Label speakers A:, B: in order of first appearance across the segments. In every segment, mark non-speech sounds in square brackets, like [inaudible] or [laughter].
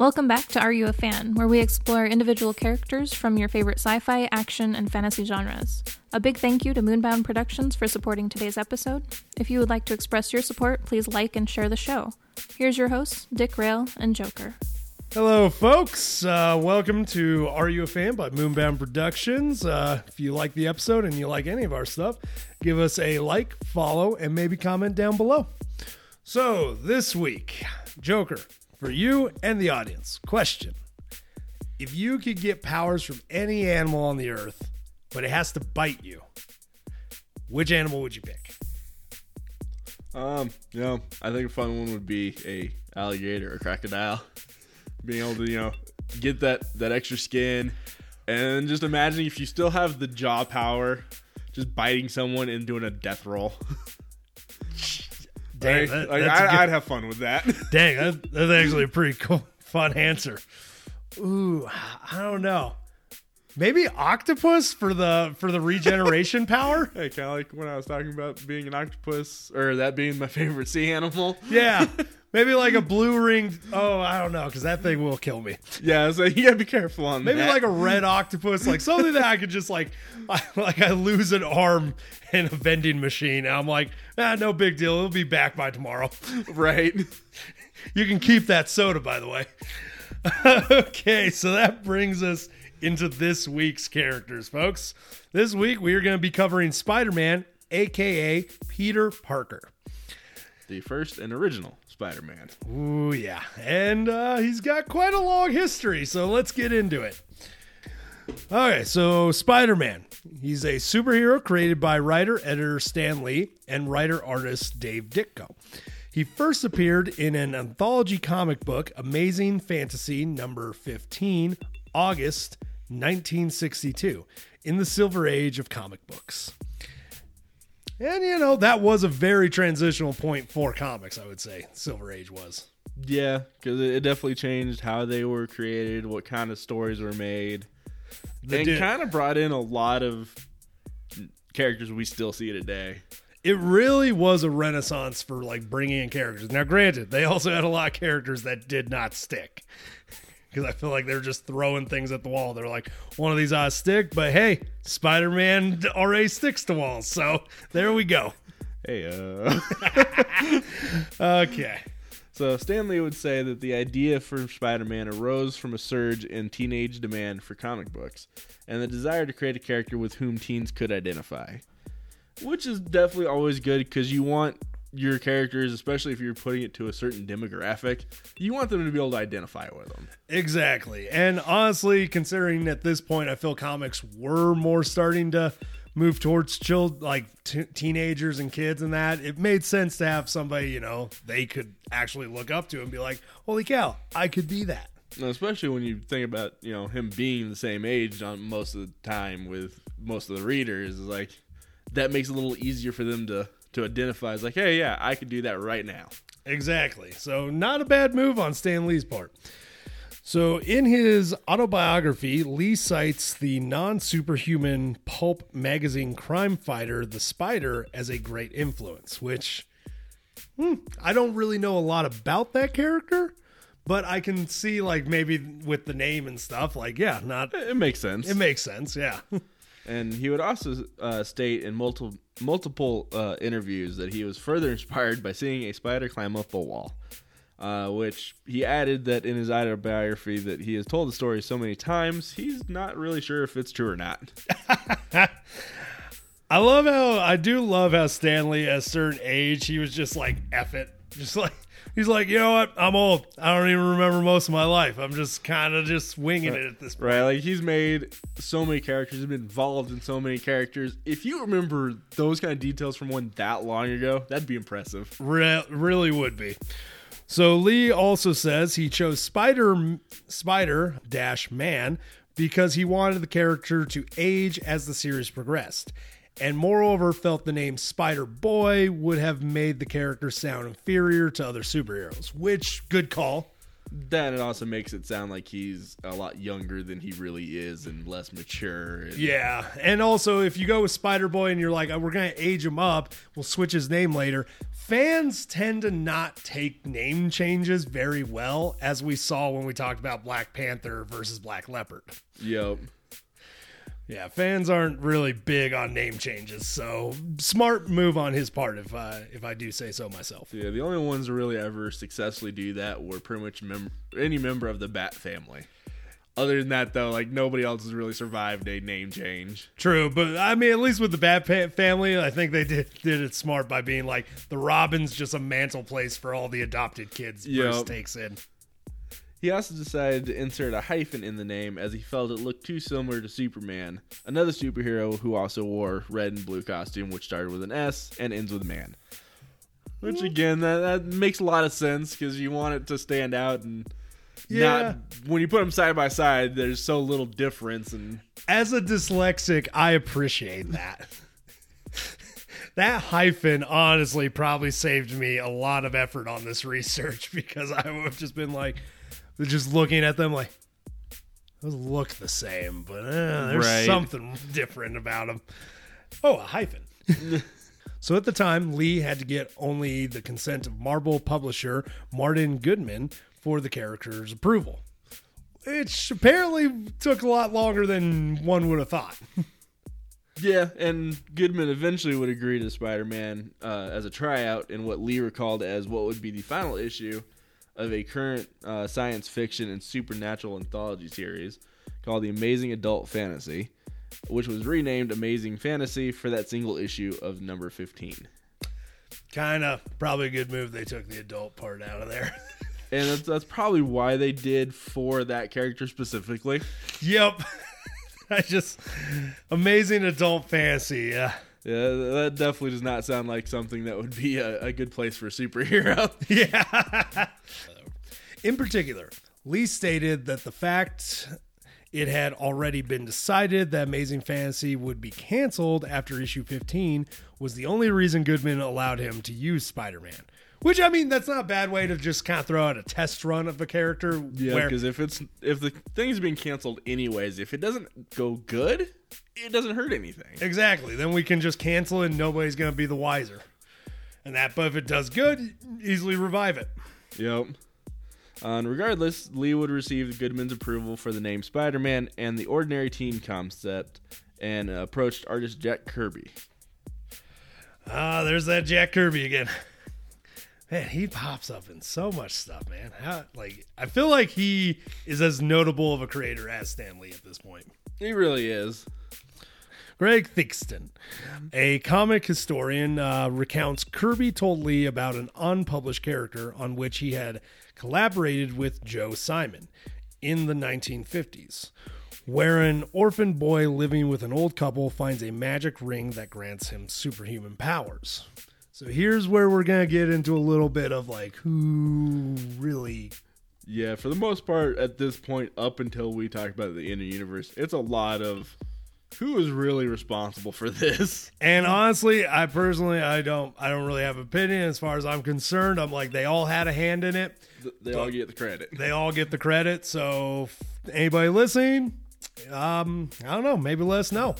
A: Welcome back to Are You a Fan, where we explore individual characters from your favorite sci fi, action, and fantasy genres. A big thank you to Moonbound Productions for supporting today's episode. If you would like to express your support, please like and share the show. Here's your hosts, Dick Rail and Joker.
B: Hello, folks. Uh, welcome to Are You a Fan by Moonbound Productions. Uh, if you like the episode and you like any of our stuff, give us a like, follow, and maybe comment down below. So, this week, Joker, for you and the audience, question If you could get powers from any animal on the earth, but it has to bite you, which animal would you pick?
C: Um, you know, I think a fun one would be a alligator or crocodile. Being able to, you know, get that that extra skin, and just imagine if you still have the jaw power, just biting someone and doing a death roll. [laughs]
B: Dang,
C: Like,
B: that-
C: like,
B: good-
C: I'd have fun with that. [laughs]
B: Dang, that, that's actually a [laughs] pretty cool, fun answer. Ooh, I don't know. Maybe octopus for the for the regeneration [laughs] power.
C: hey, kind of like when I was talking about being an octopus, or that being my favorite sea animal.
B: Yeah, [laughs] maybe like a blue ring. Oh, I don't know, because that thing will kill me.
C: Yeah, so you gotta be careful on
B: Maybe
C: that.
B: like a red octopus, like something that I could just like, [laughs] I, like I lose an arm in a vending machine. And I'm like, ah, no big deal. It'll be back by tomorrow.
C: right.
B: You can keep that soda, by the way. okay, so that brings us into this week's characters, folks. This week we are going to be covering Spider Man, aka Peter Parker.
C: The first and original Spider-Man.
B: Ooh, yeah. And uh, he's got quite a long history, so let's get into it. All right, so Spider Man. He's a superhero created by writer editor Stan Lee and writer artist Dave Ditko. He first appeared in an anthology comic book, Amazing Fantasy number 15, August 1962, in the Silver Age of comic books. And, you know, that was a very transitional point for comics, I would say. Silver Age was.
C: Yeah, because it it definitely changed how they were created, what kind of stories were made, and kind of brought in a lot of characters we still see today.
B: it really was a renaissance for like bringing in characters. Now, granted, they also had a lot of characters that did not stick because I feel like they're just throwing things at the wall. They're like, one of these ought to stick, but hey, Spider Man already sticks to walls, so there we go.
C: Hey, uh. [laughs]
B: Okay,
C: so Stan Lee would say that the idea for Spider-Man arose from a surge in teenage demand for comic books and the desire to create a character with whom teens could identify, which is definitely always good because you want your characters, especially if you're putting it to a certain demographic, you want them to be able to identify with them.
B: exactly. And honestly, considering at this point, I feel comics were more starting to move towards child like t- teenagers and kids and that it made sense to have somebody you know they could actually look up to and be like holy cow i could be that
C: especially when you think about you know him being the same age on most of the time with most of the readers, is like that makes it a little easier for them to to identify as like, hey, yeah, I could do that right now.
B: Exactly. So, not a bad move on Stan Lee's part. So, in his autobiography, Lee cites the non superhuman pulp magazine crime fighter, The Spider, as a great influence, which hmm, I don't really know a lot about that character, but I can see, like, maybe with the name and stuff, like, yeah, not.
C: It makes sense.
B: It makes sense, yeah. [laughs]
C: and he would also uh, state in multiple multiple uh, interviews that he was further [laughs] inspired by seeing a spider climb up a wall. Uh, which he added that in his autobiography that he has told the story so many times he's not really sure if it's true or not. [laughs]
B: I love how I do love how Stan Lee at a certain age he was just like F it. Just like he's like, you know what? I'm old. I don't even remember most of my life. I'm just kind of just winging it at this point.
C: Right, like he's made so many characters, he's been involved in so many characters. If you remember those kind of details from one that long ago, that'd be impressive.
B: Re- really would be. So Lee also says he chose Spider Spider Dash Man because he wanted the character to age as the series progressed, and moreover felt the name Spider Boy would have made the character sound inferior to other superheroes. Which good call.
C: Then it also makes it sound like he's a lot younger than he really is and less mature. And
B: Yeah, and also if you go with Spider Boy and you're like, oh, we're gonna age him up, we'll switch his name later. Fans tend to not take name changes very well, as we saw when we talked about Black Panther versus Black Leopard.
C: Yep.
B: Yeah, fans aren't really big on name changes, so smart move on his part, if I if I do say so myself.
C: Yeah, the only ones to really ever successfully do that were pretty much mem- any member of the Bat family. Other than that, though, like nobody else has really survived a name change.
B: True, but I mean, at least with the Bat pa- family, I think they did did it smart by being like the Robin's just a mantle place for all the adopted kids. Bruce takes in.
C: He also decided to insert a hyphen in the name as he felt it looked too similar to Superman, another superhero who also wore red and blue costume, which started with an S and ends with man. Which again, that, that makes a lot of sense because you want it to stand out and
B: Yeah.
C: not when you put them side by side. There's so little difference, and
B: As a dyslexic, I appreciate that. [laughs] that hyphen honestly probably saved me a lot of effort on this research [laughs] because I would have just been like, just looking at them like, those look the same, but uh, there's
C: Right.
B: something different about them. Oh, a hyphen. [laughs] so at the time, Lee had to get only the consent of Marvel publisher Martin Goodman for the character's approval, which apparently took a lot longer than one would have thought. [laughs]
C: Yeah, and Goodman eventually would agree to Spider Man uh, as a tryout in what Lee recalled as what would be the final issue of a current uh, science fiction and supernatural anthology series called The Amazing Adult Fantasy, which was renamed Amazing Fantasy for that single issue of number 15.
B: kind of probably a good move they took the adult part out of there. [laughs]
C: And that's, that's probably why they did for that character specifically.
B: yep. [laughs] I just amazing adult fantasy. Yeah.
C: Yeah, that definitely does not sound like something that would be a, a good place for a superhero. [laughs]
B: Yeah. In particular, Lee stated that the fact it had already been decided that Amazing Fantasy would be canceled after issue 15 was the only reason Goodman allowed him to use Spider Man. Which, I mean, that's not a bad way to just kind of throw out a test run of a character.
C: Yeah, because if it's if the thing's being canceled anyways, if it doesn't go good, it doesn't hurt anything.
B: Exactly. Then we can just cancel it and nobody's going to be the wiser. And that, but if it does good, easily revive it.
C: Yep. Uh, and regardless, Lee would receive Goodman's approval for the name Spider-Man and the Ordinary Teen concept, and uh, approached artist Jack Kirby.
B: Ah, there's that Jack Kirby again. Man, he pops up in so much stuff, man. How, like, I feel like he is as notable of a creator as Stan Lee at this point.
C: He really is.
B: Greg Theakston, a comic historian, uh, recounts Kirby told Lee about an unpublished character on which he had collaborated with Joe Simon in the 1950s, where an orphan boy living with an old couple finds a magic ring that grants him superhuman powers. So here's where we're going to get into a little bit of like who really
C: Yeah, for the most part, at this point, up until we talk about the inner universe, it's a lot of who is really responsible for this.
B: And honestly, I personally I don't I don't really have an opinion as far as I'm concerned. I'm like they all had a hand in it.
C: They all get the credit.
B: They all get the credit. So anybody listening, um, I don't know, maybe let us know.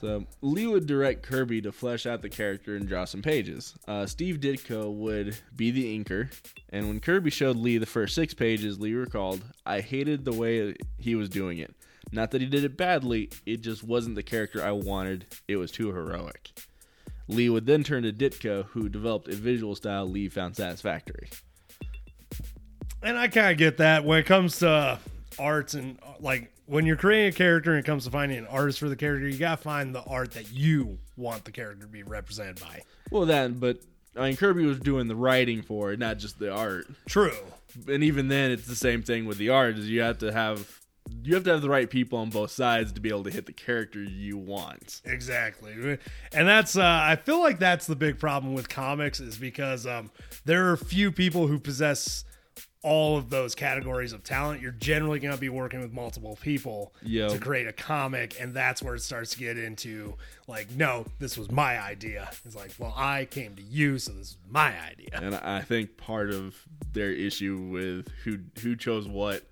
C: So Lee would direct Kirby to flesh out the character and draw some pages. Uh, Steve Ditko would be the inker, and when Kirby showed Lee the first six pages, Lee recalled, "I hated the way he was doing it. Not that he did it badly; it just wasn't the character I wanted. It was too heroic." Lee would then turn to Ditko, who developed a visual style Lee found satisfactory.
B: And I kind of get that when it comes to arts and like when you're creating a character and it comes to finding an artist for the character, you gotta find the art that you want the character to be represented by.
C: Well, then, but I mean, Kirby was doing the writing for it, not just the art.
B: True.
C: and even then it's the same thing with the art is you have to have you have to have the right people on both sides to be able to hit the character you want
B: Exactly. And that's uh I feel like that's the big problem with comics is because um there are few people who possess all of those categories of talent, you're generally going to be working with multiple people
C: Yep.
B: to create a comic, and that's where it starts to get into like, no, this was my idea. It's like, well, I came to you, so this is my idea.
C: And I think part of their issue with who who chose what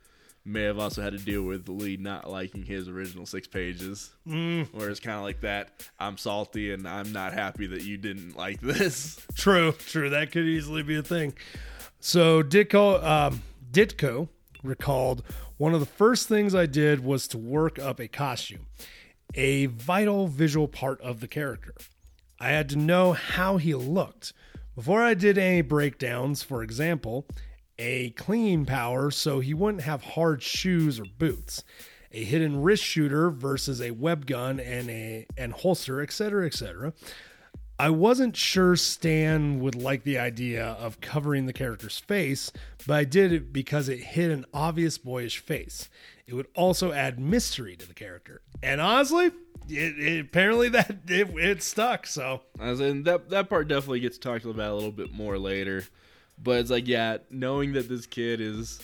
C: may have also had to deal with Lee not liking his original six pages. Mm. Where it's kind of like that. I'm salty and I'm not happy that you didn't like this. [laughs]
B: True, true. That could easily be a thing. So Ditko, um, Ditko recalled one of the first things I did was to work up a costume, a vital visual part of the character. I had to know how he looked before I did any breakdowns. For example, a clinging power so he wouldn't have hard shoes or boots, a hidden wrist shooter versus a web gun and a and holster, etc., etc. I wasn't sure Stan would like the idea of covering the character's face, but I did it because it hid an obvious boyish face. It would also add mystery to the character. And honestly, it, it apparently that it, it stuck. So
C: As in that that part definitely gets talked about a little bit more later. But it's like, yeah, knowing that this kid is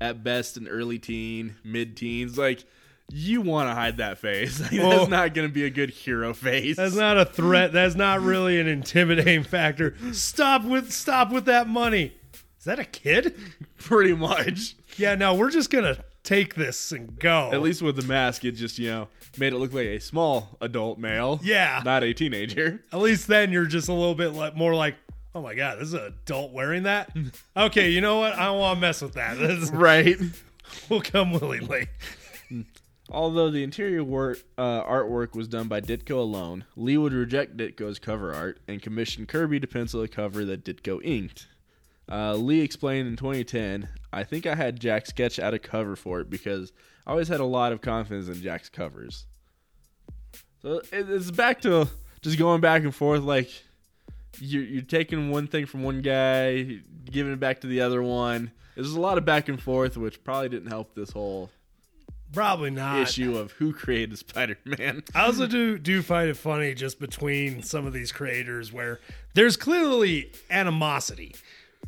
C: at best an early teen, mid teens, like you want to hide that face. [laughs] Like,
B: Oh.
C: that's not going to be a good hero face.
B: that's not a threat. That's not really an intimidating factor. Stop with stop with that money. Is that a kid? [laughs]
C: pretty much.
B: Yeah, no, we're just gonna take this and go.
C: At least with the mask, it just you know made it look like a small adult male.
B: Yeah.
C: not a teenager.
B: At least then you're just a little bit like, more like, oh my god, this is an adult wearing that. Okay, you know what? I don't want to mess with that. This [laughs]
C: Right.
B: We'll come willingly.
C: Although the interior work, uh, artwork was done by Ditko alone, Lee would reject Ditko's cover art and commission Kirby to pencil a cover that Ditko inked. Uh, Lee explained in 2010, I think I had Jack sketch out a cover for it because I always had a lot of confidence in Jack's covers. So it's back to just going back and forth like you're, you're taking one thing from one guy, giving it back to the other one. There's a lot of back and forth, which probably didn't help this whole
B: Probably not.
C: issue of who created Spider-Man. [laughs]
B: I also do do find it funny just between some of these creators where there's clearly animosity,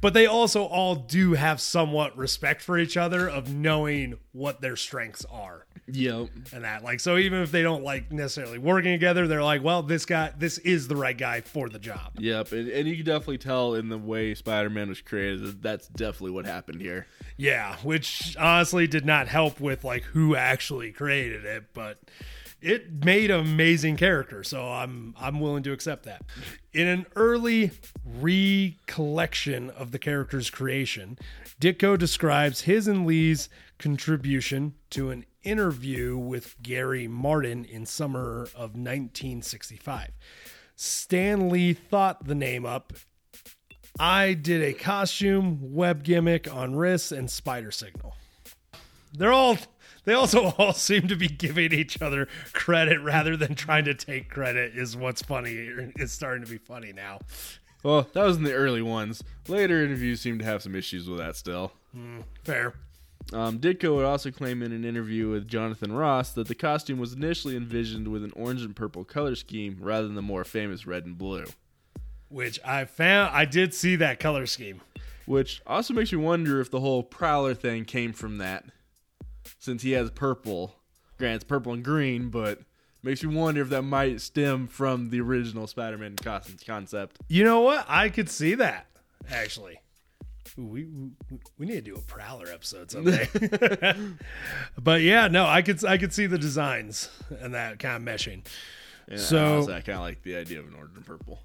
B: but they also all do have somewhat respect for each other of knowing what their strengths are.
C: Yep.
B: and that like so even if they don't like necessarily working together they're like well this guy this is the right guy for the job
C: Yep, and, and you can definitely tell in the way Spider-Man was created that that's definitely what happened here.
B: yeah which honestly did not help with like who actually created it but it made an amazing character so i'm i'm willing to accept that in an early recollection of the character's creation ditko describes his and lee's contribution to an interview with gary martin in summer of 1965 stan lee thought the name up I did a costume, web gimmick on wrists, and spider signal. They're all. They also [laughs] all seem to be giving each other credit rather than trying to take credit. Is what's funny. It's starting to be funny now.
C: Well, that was in the early ones. Later interviews seem to have some issues with that still.
B: Hmm, fair.
C: Um, Ditko would also claim in an interview with Jonathan Ross that the costume was initially envisioned with an orange and purple color scheme rather than the more famous red and blue.
B: Which I found. I did see that color scheme.
C: Which also makes me wonder if the whole Prowler thing came from that. Since he has purple. Granted, it's purple and green, but makes me wonder if that might stem from the original Spider Man costume concept.
B: You know what? I could see that actually. We we, need to do a Prowler episode someday. [laughs] but yeah, no, I could I could see the designs and that kind of meshing.
C: And
B: So-
C: I kind of like the idea of an orange and purple.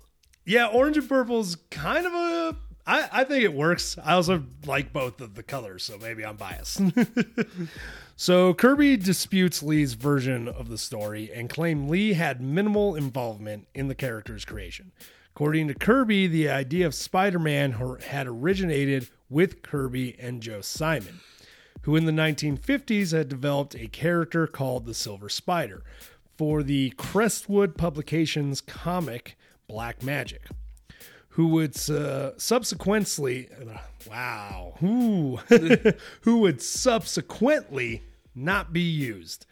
B: Yeah, orange and purple's kind of a. I, I think it works. I also like both of the colors, so maybe I'm biased. [laughs] so Kirby disputes Lee's version of the story and claimed Lee had minimal involvement in the character's creation. According to Kirby, the idea of Spider-Man had originated with Kirby and Joe Simon, who in the 1950s had developed a character called the Silver Spider for the Crestwood Publications comic Black Magic who would uh, subsequently wow [laughs] who [laughs] who would subsequently not be used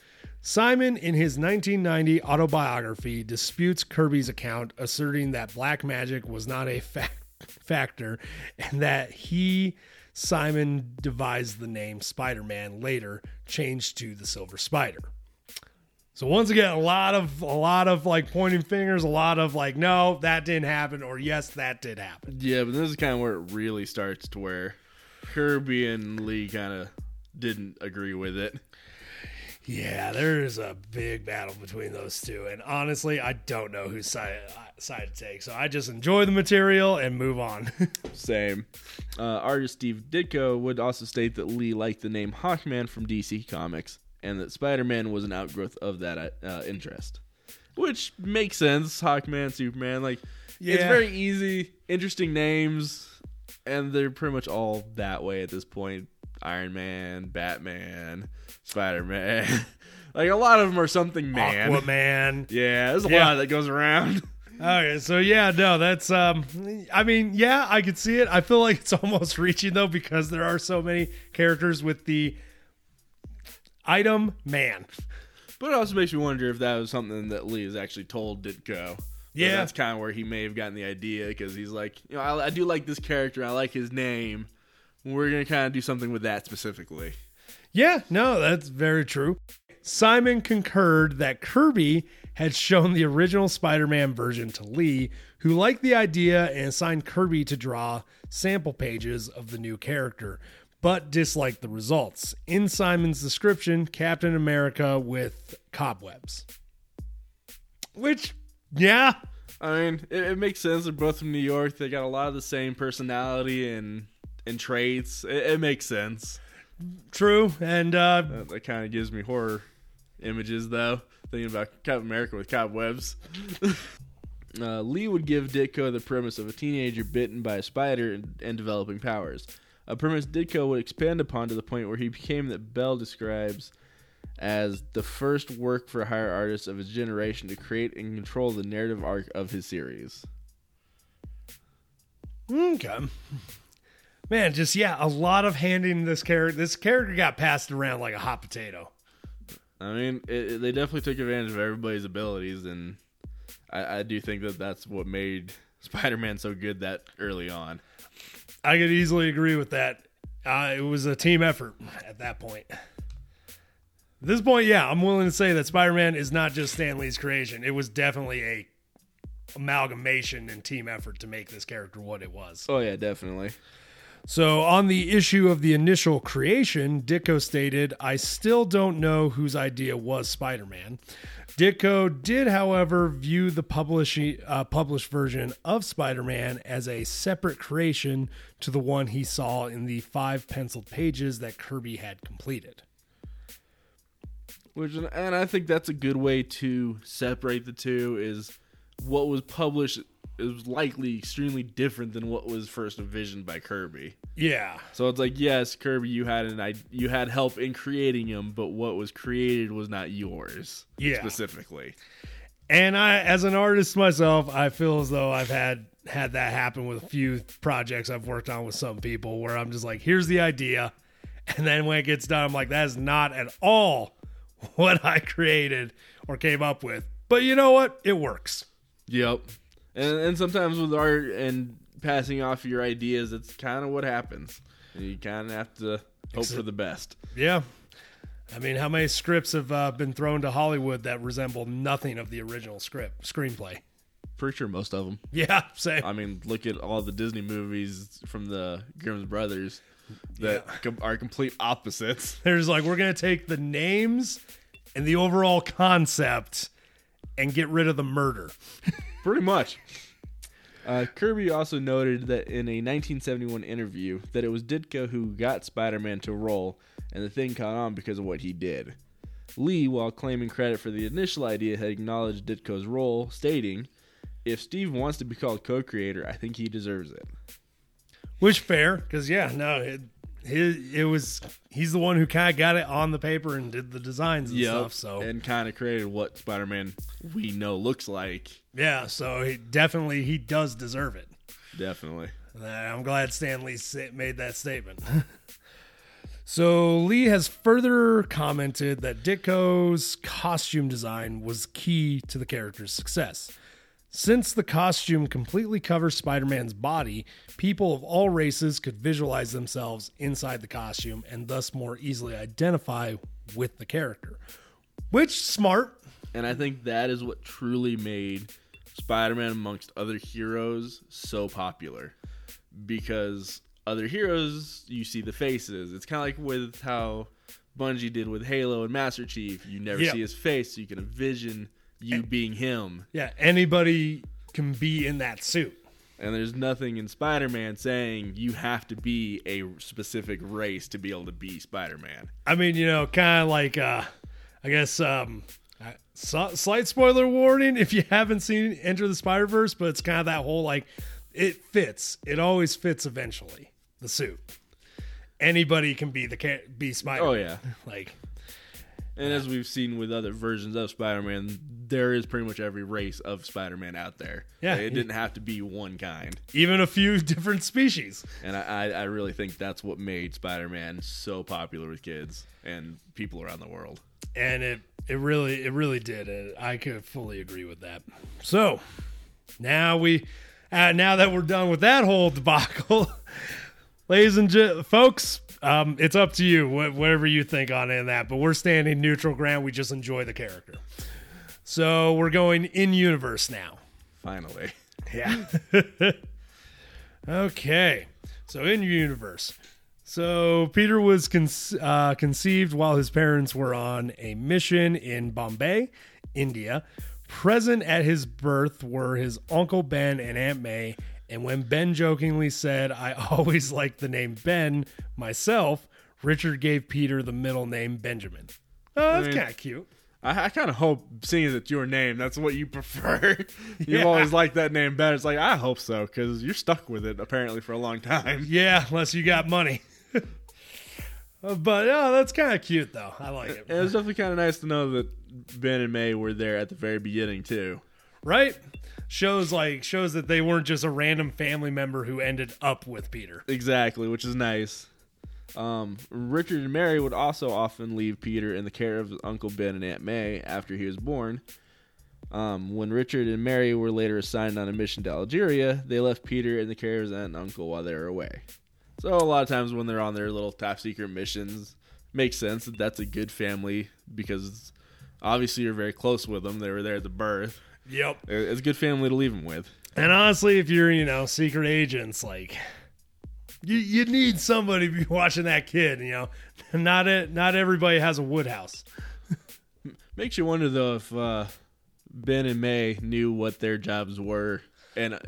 B: simon in his 1990 autobiography disputes kirby's account asserting that black magic was not a fac- [laughs] factor and that he Simon devised the name Spider Man, later changed to the Silver Spider. So once again, a lot of a lot of like pointing fingers, a lot of like, no, that didn't happen, or yes, that did happen.
C: Yeah, but this is kind of where it really starts to where Kirby and Lee kind of didn't agree with it.
B: Yeah, there's a big battle between those two, and honestly, I don't know whose side side to take. So I just enjoy the material and move on. [laughs]
C: Same. Uh, artist Steve Ditko would also state that Lee liked the name Hawkman from DC Comics, and that Spider-Man was an outgrowth of that uh, interest, which makes sense. Hawkman, Superman, like
B: yeah.
C: it's very easy, interesting names, and they're pretty much all that way at this point. Iron Man, Batman, Spider Man, [laughs] like a lot of them are something man.
B: Aquaman. [laughs]
C: Yeah, there's a
B: Yeah.
C: lot that goes around. [laughs]
B: Okay, so yeah, no, that's um I mean, yeah, I could see it. I feel like it's almost reaching though because there are so many characters with the item man.
C: But it also makes me wonder if that was something that Lee has actually told Ditko.
B: Yeah.
C: that's kind of where he may have gotten the idea because he's like, you know, I, I do like this character, I like his name. We're gonna kind of do something with that specifically.
B: Yeah, no, that's very true. Simon concurred that Kirby had shown the original Spider Man version to Lee, who liked the idea and assigned Kirby to draw sample pages of the new character, but disliked the results. In Simon's description, Captain America with cobwebs. Which, yeah,
C: I mean, it, it makes sense. They're both from New York. They got a lot of the same personality and and traits. It, it makes sense.
B: true. And uh,
C: That, that kind of gives me horror images, though. Thinking about Captain America with cobwebs. [laughs] uh, Lee would give Ditko the premise of a teenager bitten by a spider and, and developing powers. A premise Ditko would expand upon to the point where he became that Bell describes as the first work for hire artist of his generation to create and control the narrative arc of his series.
B: Okay. Man, just yeah, a lot of handing this character. This character got passed around like a hot potato.
C: I mean, it, it- they definitely took advantage of everybody's abilities, and I, I do think that that's what made [laughs] Spider-Man so good that early on.
B: I could easily agree with that. Uh, it was a team effort at that point. At this point, yeah, I'm willing to say that Spider-Man is not just Stan Lee's creation. It was definitely a amalgamation and team effort to make this character what it was.
C: Oh yeah, definitely.
B: So, on the issue of the initial creation, Ditko stated, I still don't know whose idea was Spider Man. Ditko did, however, view the publishing, uh, published version of Spider Man as a separate creation to the one he saw in the five penciled pages that Kirby had completed.
C: Which and I think that's a good way to separate the two. Is what was published is likely extremely different than what was first envisioned by Kirby.
B: Yeah.
C: So it's like, yes, Kirby, you had an idea, you had help in creating him, but what was created was not yours
B: Yeah.
C: specifically.
B: And I, as an artist myself, I feel as though I've had had that happen with a few projects I've worked on with some people, where I'm just like, "Here's the idea," and then when it gets done, I'm like, "That is not at all [laughs] what I created or came up with." But you know what? It works.
C: Yep. And and sometimes with art and passing off your ideas, it's kind of what happens. You kind of have to hope for the best.
B: Yeah. I mean, how many scripts have uh, been thrown to Hollywood that resemble nothing of the original script screenplay?
C: Pretty sure most of them.
B: Yeah, [laughs] same.
C: I mean, look at all the Disney movies from the Grimm's brothers that com- are complete opposites.
B: There's like we're gonna take the names and the overall concept and get rid of the murder. [laughs]
C: Pretty much. Uh, Kirby also noted that in a 1971 interview that it was Ditko who got Spider-Man to roll, and the thing caught on because of what he did. Lee, while claiming credit for the initial idea, had acknowledged Ditko's role, stating, "If Steve wants to be called co-creator, I think he deserves it."
B: Which fair, because yeah, no, it, his, it was he's the one who kind of got it on the paper and did the designs and stuff. So
C: and kind of created what Spider-Man we know looks like.
B: yeah, so he definitely he does deserve it.
C: Definitely.
B: And I'm glad Stan Lee made that statement. [laughs] so Lee has further commented that Ditko's costume design was key to the character's success. Since the costume completely covers Spider Man's body, people of all races could visualize themselves inside the costume and thus more easily identify with the character. Which, smart.
C: And I think that is what truly made Spider Man amongst other heroes so popular. Because other heroes, you see the faces. It's kind of like with how Bungie did with Halo and Master Chief. You never
B: Yep.
C: see his face, so you can envision you being him.
B: Yeah, anybody can be in that suit.
C: And there's nothing in Spider Man saying you have to be a specific race to be able to be Spider Man.
B: I mean, you know, kind of like, uh, I guess, um, so, slight spoiler warning if you haven't seen Enter the Spider Verse, but it's kind of that whole like, it fits. It always fits eventually. The suit. Anybody can be the be Spider. Man.
C: Oh, yeah. [laughs]
B: like
C: And as we've seen with other versions of Spider Man, there is pretty much every race of Spider Man out there.
B: Yeah.
C: Like, it didn't have to be one kind.
B: even a few [laughs] different species.
C: And I, I, I really think that's what made Spider Man so popular with kids and people around the world.
B: and it it really it really did i could fully agree with that so now we uh, now that we're done with that whole [laughs] debacle ladies and gen- folks um, it's up to you wh- whatever you think on and that but we're standing neutral ground we just enjoy the character so we're going in universe now
C: Finally.
B: yeah. [laughs] okay. So in universe. So Peter was con- uh, conceived while his parents were on a mission in Bombay, India. Present at his birth were his uncle Ben and Aunt May. And when Ben jokingly said, I [laughs] always liked the name Ben myself, Richard gave Peter the middle name Benjamin. Oh, that's
C: mean-
B: kind of cute.
C: I, I kind of hope, seeing as it's your name, that's what you [laughs] prefer. [laughs] You've
B: Yeah.
C: always liked that name better. It's like, I hope so, because you're stuck with it apparently for a long time.
B: Yeah, unless you got money. Uh, but oh, that's kind of cute though. I like it.
C: It was definitely kind of nice to know that Ben and May were there at the very beginning, too.
B: right? Shows like shows that they weren't just a random family member who ended up with Peter.
C: Exactly, which is nice. Um, Richard and Mary would also often leave Peter in the care of Uncle Ben and Aunt May after he was born. Um, when Richard and Mary were later assigned on a mission to Algeria, they left Peter in the care of his aunt and uncle while they were away. So a lot of times when they're on their little top secret missions, makes sense that that's a good family because obviously you're very close with them. They were there at the birth.
B: Yep.
C: It's a good family to leave them with.
B: And honestly, if you're you know secret agents, like you you need somebody to be [laughs] watching that kid. You know, [laughs] not it. Not everybody has a Woodhouse.
C: Makes you wonder though if uh, Ben and May knew what their jobs were and uh,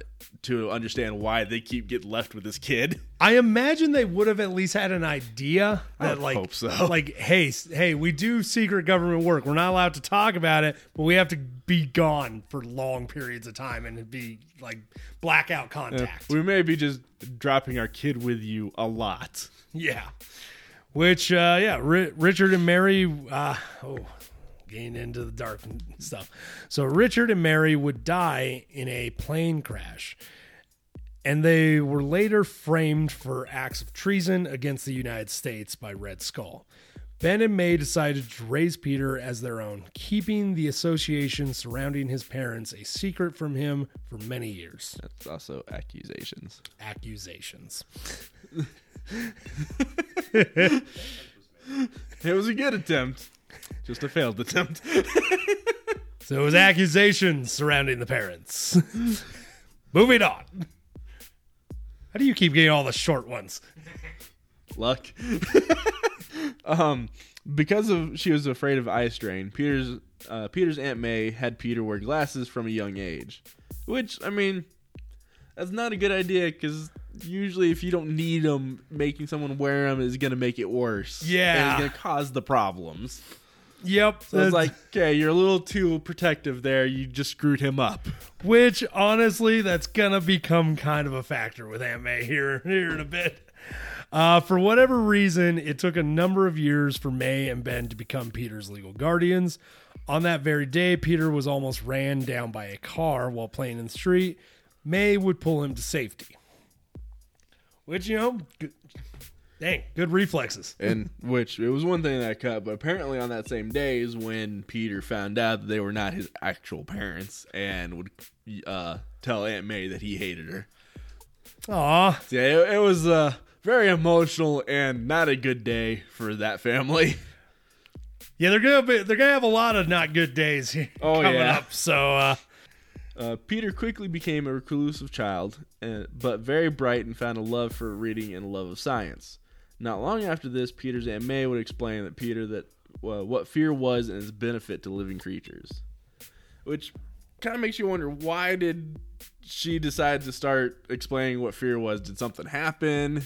C: to understand why they keep getting left with this kid. [laughs]
B: I imagine they would have at least had an idea that like
C: hope so. [laughs]
B: like hey hey we do secret government work we're not allowed to talk about it but we have to be gone for long periods of time and be like blackout contact
C: We may be just dropping our kid with you a lot.
B: yeah which uh yeah Ri- Richard and Mary uh oh getting into the dark [laughs] stuff so Richard and Mary would die in a plane crash and they were later framed for acts of treason against the United States by Red Skull. Ben and May decided to raise Peter as their own, keeping the association surrounding his parents a secret from him for many years.
C: That's also accusations.
B: Accusations. [laughs]
C: It was a good attempt, [laughs] just a failed attempt.
B: So it was accusations surrounding the parents. [laughs] Moving on. How do you keep getting all the short ones?
C: Luck. [laughs] um, because of she was afraid of eye strain. Peter's uh, Peter's aunt May had Peter wear glasses from a young age, which I mean, that's not a good idea because usually if you don't need them, making someone wear them is gonna make it worse.
B: Yeah.
C: and it's gonna cause the problems.
B: Yep.
C: So it's like, okay, you're a little too protective there. You just screwed him up.
B: Which honestly, that's gonna become kind of a factor with Aunt May here here in a bit. Uh, for whatever reason, it took a number of years for May and Ben to become Peter's legal guardians. On that very day, Peter was almost ran down by a car while playing in the street. May would pull him to safety. Which, you know, Dang, good reflexes.
C: and [laughs] which it was one thing that I cut, but apparently on that same day is when Peter found out that they were not his actual parents and would uh, tell Aunt May that he hated her.
B: Aw,
C: So, yeah, it, it was uh, very emotional and not a good day for that family.
B: yeah, they're gonna be, they're gonna have a lot of not good days here
C: Oh,
B: coming
C: yeah.
B: up. So uh,
C: Uh, Peter quickly became a reclusive child, uh, but very bright and found a love for reading and a love of science. Not long after this, Peter's Aunt May would explain that Peter that uh, what fear was and its benefit to living creatures, which kind of makes you wonder why did she decide to start explaining what fear was? Did something happen?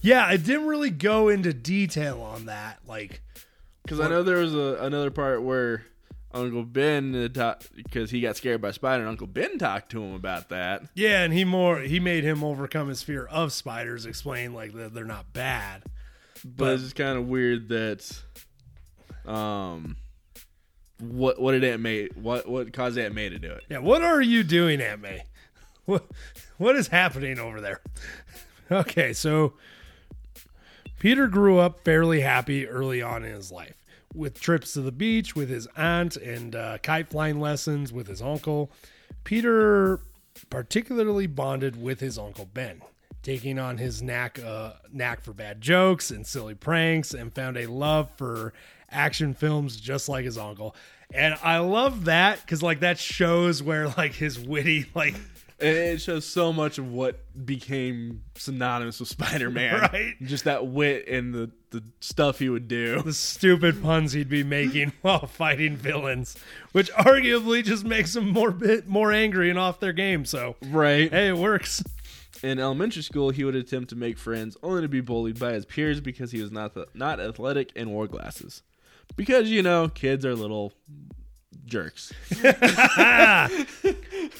B: yeah, it didn't really go into detail on that. Like,
C: Because I know there was a, another part where Uncle Ben because he got scared by Spider, and Uncle Ben talked to him about that.
B: yeah, and he more he made him overcome his fear of spiders. Explain like that they're not bad.
C: but it's kind of weird that um what what did Aunt May what what caused Aunt May to do it?
B: Yeah, what are you doing, Aunt May? [laughs] What what is happening over there? [laughs] Okay, so Peter grew up fairly happy early on in his life, with trips to the beach with his aunt and uh, kite flying lessons with his uncle. Peter particularly bonded with his uncle Ben, taking on his knack uh, knack for bad jokes and silly pranks, and found a love for action films just like his uncle. And I love that because like that shows where like his witty like [laughs]
C: it shows so much of what became synonymous with Spider-Man. [laughs]
B: Right.
C: Just that wit and the the stuff he would do.
B: the stupid puns he'd be making [laughs] while fighting villains, which arguably just makes them more bit more angry and off their game. So
C: Right.
B: hey, it works.
C: In elementary school, he would attempt to make friends only to be bullied by his peers because he was not the, not athletic and wore glasses. Because you know, kids are little jerks. [laughs]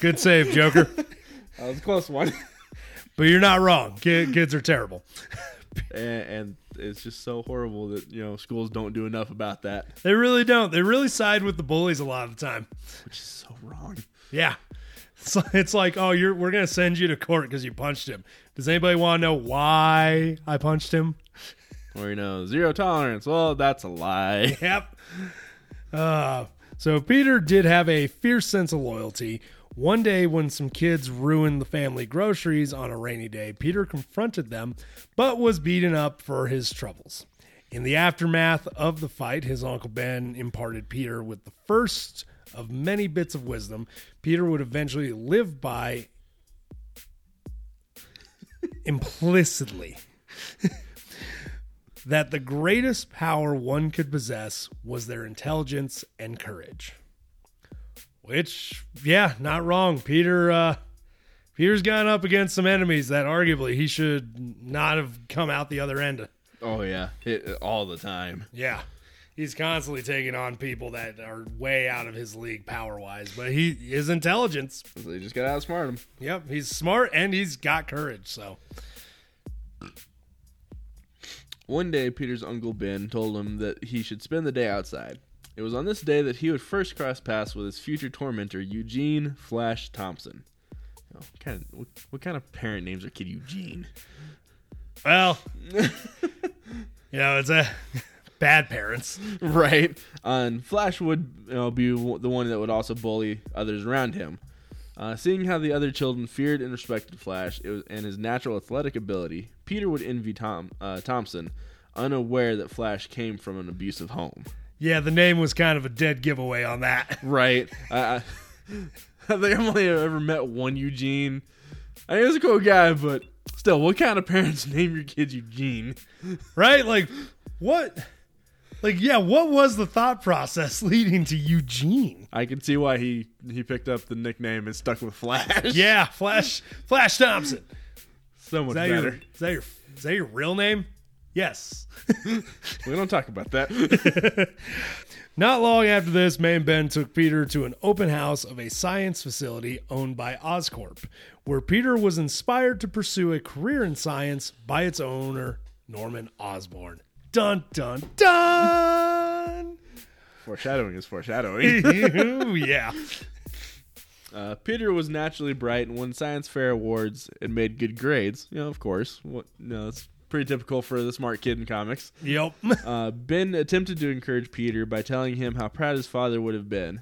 B: Good save, Joker.
C: That was a close one.
B: but you're not wrong. Kid, kids are terrible.
C: and, and it's just so horrible that you know schools don't do enough about that,
B: They really don't. They really side with the bullies a lot of the time.
C: which is so wrong.
B: Yeah. It's, it's like, oh, you're we're gonna send you to court because you punched him. Does anybody want to know why I punched him?
C: Or you know, zero tolerance. Well, that's a lie. [laughs]
B: Yep. Uh, so Peter did have a fierce sense of loyalty. One day, when some kids ruined the family groceries on a rainy day, Peter confronted them, but was beaten up for his troubles. In the aftermath of the fight, his uncle Ben imparted Peter with the first of many bits of wisdom Peter would eventually live by implicitly that the greatest power one could possess was their intelligence and courage. Which, yeah, not wrong. Peter uh Peter's gone up against some enemies that arguably he should not have come out the other end.
C: Oh yeah, it, all the time.
B: Yeah. He's constantly taking on people that are way out of his league power wise, but he his intelligence.
C: They just gotta outsmart him.
B: Yep, he's smart and he's got courage. So
C: One day, Peter's uncle Ben told him that he should spend the day outside. It was on this day that he would first cross paths with his future tormentor, Eugene Flash Thompson. Oh, what kind of what, what kind of parent names their kid Eugene?
B: well [laughs] you know, it's a [laughs] bad parents.
C: right. And Flash would you know, be the one that would also bully others around him. Uh, seeing how the other children feared and respected Flash it was, and his natural athletic ability, Peter would envy Tom uh, Thompson, unaware that Flash came from an abusive home.
B: Yeah, the name was kind of a dead giveaway on that. [laughs]
C: Right. I, I, [laughs] I think I've only ever met one Eugene. I mean, he was a cool guy, but still, what kind of parents [laughs] name your kids Eugene?
B: right? Like, what? Like, yeah, what was the thought process leading to Eugene?
C: I can see why he he picked up the nickname and stuck with Flash.
B: Yeah, Flash, Flash Thompson.
C: so much
B: Is
C: better.
B: your, is that your is that your real name? Yes. [laughs]
C: We don't talk about that. [laughs]
B: Not long after this, May and Ben took Peter to an open house of a science facility owned by Oscorp, where Peter was inspired to pursue a career in science by its owner, Norman Osborn. Dun dun dun!
C: foreshadowing is foreshadowing. [laughs]
B: Yeah.
C: Uh, Peter was naturally bright and won science fair awards and made good grades. You know, of course. What? No, it's pretty typical for the smart kid in comics.
B: Yep. [laughs]
C: Uh, ben attempted to encourage Peter by telling him how proud his father would have been.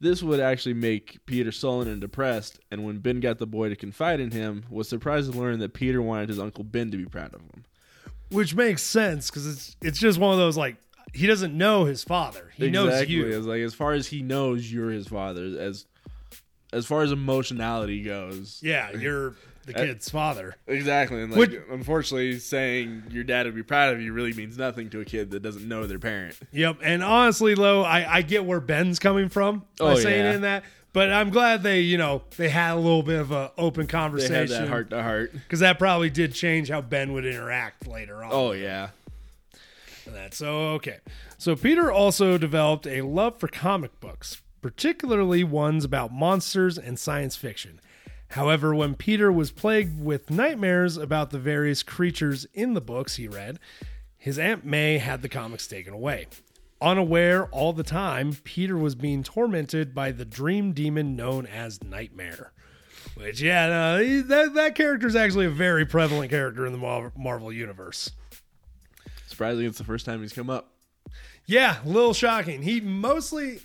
C: This would actually make Peter sullen and depressed, and when Ben got the boy to confide in him, was surprised to learn that Peter wanted his uncle Ben to be proud of him.
B: Which makes sense because it's it's just one of those like he doesn't know his father. He knows
C: exactly.
B: you.
C: It's like as far as he knows, you're his father. As as far as emotionality goes,
B: Yeah, you're the
C: Uh,
B: kid's father.
C: exactly. And like,
B: Which-
C: unfortunately, saying your dad would be proud of you really means nothing to a kid that doesn't know their parent.
B: Yep. And honestly, Lo, I, I get where Ben's coming from by
C: Oh,
B: saying
C: yeah.
B: in that, but I'm glad they, you know, they had a little bit of an open
C: They
B: conversation.
C: have that heart to heart.
B: because that probably did change how Ben would interact later on.
C: Oh yeah.
B: and that. So okay. So Peter also developed a love for comic books, particularly ones about monsters and science fiction. However, when Peter was plagued with nightmares about the various creatures in the books he read, his Aunt May had the comics taken away. Unaware all the time, Peter was being tormented by the dream demon known as Nightmare. Which, yeah, no, that, that character is actually a very prevalent character in the Mar- Marvel Universe.
C: Surprisingly, it's the first time he's come up.
B: Yeah, a little shocking. He mostly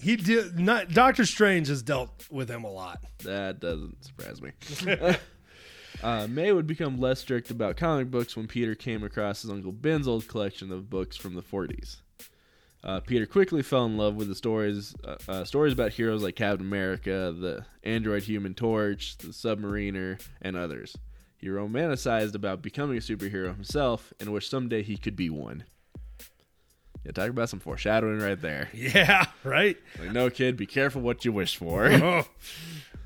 B: he did not Doctor Strange has dealt with him a lot.
C: That doesn't surprise me. [laughs] uh, May would become less strict about comic books when Peter came across his uncle Ben's old collection of books from the 40s. Uh, Peter quickly fell in love with the stories, uh, uh, stories about heroes like Captain America, the android Human Torch, the Submariner, and others. He romanticized about becoming a superhero himself and wished someday he could be one. Yeah, talk about some foreshadowing right there. [laughs]
B: Yeah, right.
C: Like, no, kid, be careful what you wish for.
B: Oh,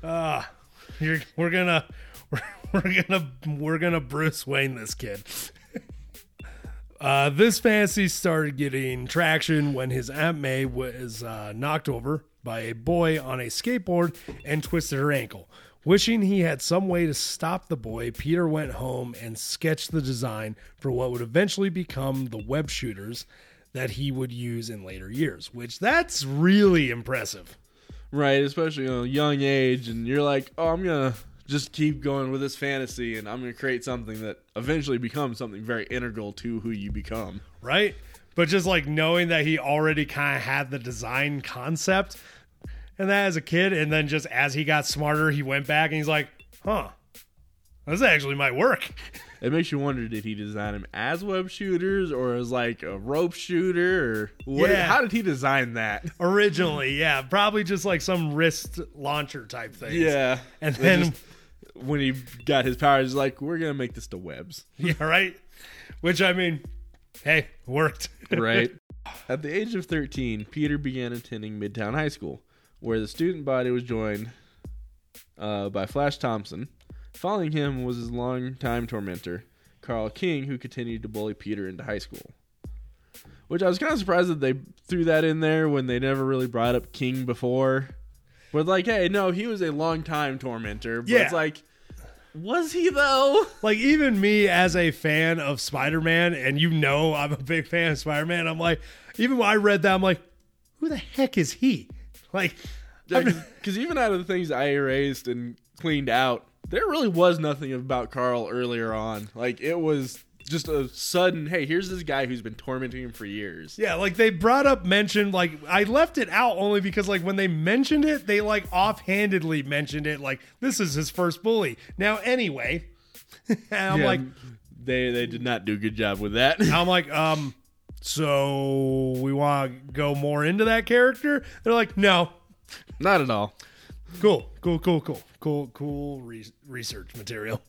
B: uh, [laughs] you're, we're gonna we're, [laughs] we're gonna we're gonna Bruce Wayne this kid. Uh, this fantasy started getting traction when his Aunt May was uh, knocked over by a boy on a skateboard and twisted her ankle. Wishing he had some way to stop the boy, Peter went home and sketched the design for what would eventually become the web shooters that he would use in later years, which that's really impressive.
C: Right, especially at a young age, and you're like, oh, I'm gonna just keep going with this fantasy, and I'm gonna create something that eventually becomes something very integral to who you become.
B: right? But just like knowing that he already kind of had the design concept and that as a kid, and then just as he got smarter, he went back and he's like, huh, this actually might work. [laughs]
C: It makes you wonder: did he design them as web shooters, or as like a rope shooter, or what?
B: Yeah.
C: How did he design that?
B: Originally, yeah, probably just like some wrist launcher type thing.
C: Yeah,
B: And
C: They
B: then,
C: just- when he got his powers, he's like, we're gonna make this to webs, [laughs]
B: yeah, right? Which I mean, hey, worked. [laughs]
C: right? At the age of 13, Peter began attending Midtown High School, where the student body was joined uh, by Flash Thompson. Following him was his longtime tormentor, Carl King, who continued to bully Peter into high school. Which I was kind of surprised that they threw that in there when they never really brought up King before. But like, hey, no, he was a longtime tormentor. But
B: Yeah.
C: it's like, was he though? [laughs]
B: like even me as a fan of Spider-Man, and you know I'm a big fan of Spider-Man. I'm like, even when I read that, I'm like, who the heck is he? Like,
C: Because [laughs] even out of the things I erased and cleaned out, there really was nothing about Carl earlier on. Like it was just a sudden, hey, here's this guy who's been tormenting him for years.
B: Yeah, like they brought up mentioned like I left it out only because like when they mentioned it, they like offhandedly mentioned it like this is his first bully. Now anyway, and [laughs] I'm
C: Yeah,
B: like
C: they they did not do a good job with that. [laughs]
B: I'm like um so we want to go more into that character? They're like no.
C: not at all.
B: Cool, cool, cool, cool, cool, cool re- research material.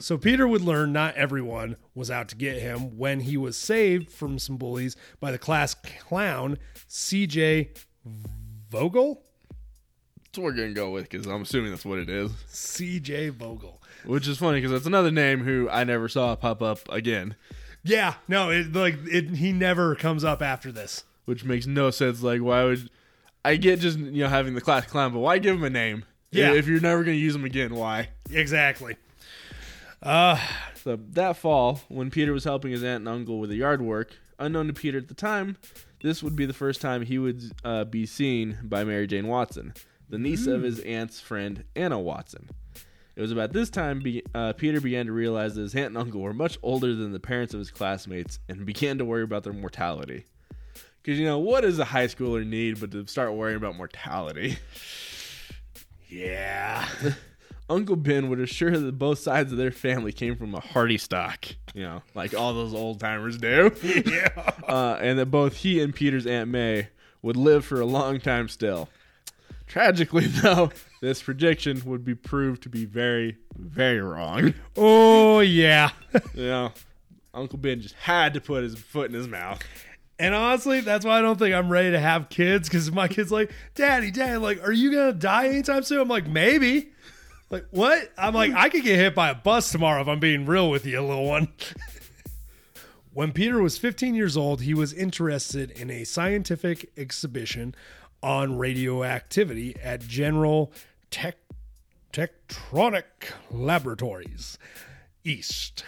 B: So Peter would learn not everyone was out to get him when he was saved from some bullies by the class clown CJ Vogel.
C: That's what we're gonna go with because I'm assuming that's what it is.
B: CJ Vogel.
C: Which is funny because that's another name who I never saw pop up again.
B: Yeah, no, it like it. He never comes up after this.
C: Which makes no sense. Like, why would I get just you know having the class clown, but why give him a name?
B: Yeah.
C: If you're never gonna use him again, why?
B: Exactly.
C: So that fall, when Peter was helping his aunt and uncle with the yard work, unknown to Peter at the time, this would be the first time he would uh, be seen by Mary Jane Watson, the niece of his aunt's friend Anna Watson. It was about this time be, uh, Peter began to realize that his aunt and uncle were much older than the parents of his classmates and began to worry about their mortality. Because, you know, what does a high schooler need but to start worrying about mortality?
B: Yeah. [laughs]
C: Uncle Ben would assure that both sides of their family came from a hearty stock, you know, like all those old timers do.
B: yeah. [laughs] [laughs]
C: uh, and that both he and Peter's Aunt May would live for a long time still. Tragically, though, this prediction would be proved to be very, very wrong.
B: Oh yeah.
C: You know, Uncle Ben just had to put his foot in his mouth.
B: And honestly, that's why I don't think I'm ready to have kids because my kid's like, Daddy, Dad, like, are you gonna die anytime soon? I'm like, maybe. Like, what? I'm like, I could get hit by a bus tomorrow if I'm being real with you, little one. [laughs] when Peter was 15 years old, he was interested in a scientific exhibition on radioactivity at General Tech Tektronic Laboratories East.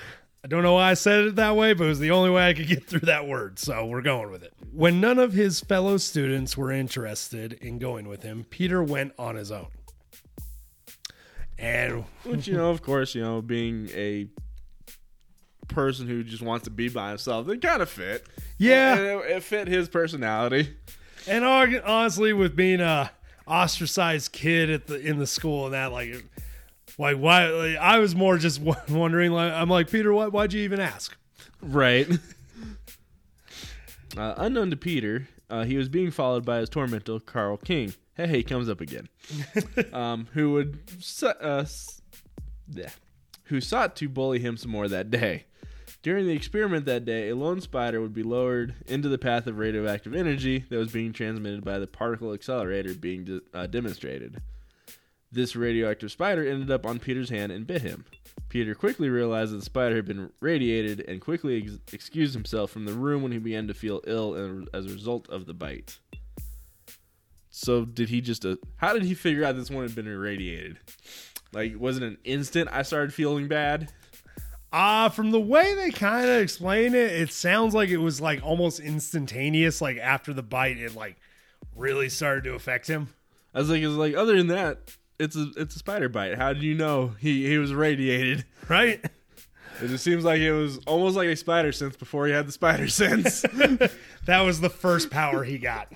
B: I don't know why I said it that way, but it was the only way I could get through that word, so we're going with it. When none of his fellow students were interested in going with him, Peter went on his own. And
C: Which, you know, of course, you know, being a person who just wants to be by himself, it kind of fit.
B: yeah,
C: it, it fit his personality.
B: and honestly, with being a ostracized kid at the in the school and that, like, like why? Like, I was more just [laughs] wondering. Like, I'm like Peter, why, why'd you even ask?
C: Right. [laughs] uh, unknown to Peter, uh, he was being followed by his tormentor, Carl King. Hey, hey, comes up again. [laughs] um, who would uh, yeah, who sought to bully him some more that day. During the experiment that day, a lone spider would be lowered into the path of radioactive energy that was being transmitted by the particle accelerator being de- uh, demonstrated. This radioactive spider ended up on Peter's hand and bit him. Peter quickly realized that the spider had been radiated and quickly ex- excused himself from the room when he began to feel ill as a result of the bite. So, did he just. Uh, how did he figure out this one had been irradiated? Like, was it an instant I started feeling bad?
B: Uh, from the way they kind of explain it, it sounds like it was like almost instantaneous. Like after the bite, it like really started to affect him.
C: I was like, it was like, other than that, it's a it's a spider bite. How did you know he, he was radiated?
B: Right? [laughs]
C: It just seems like it was almost like a spider sense before he had the spider [laughs] sense. [laughs]
B: That was the first power he got.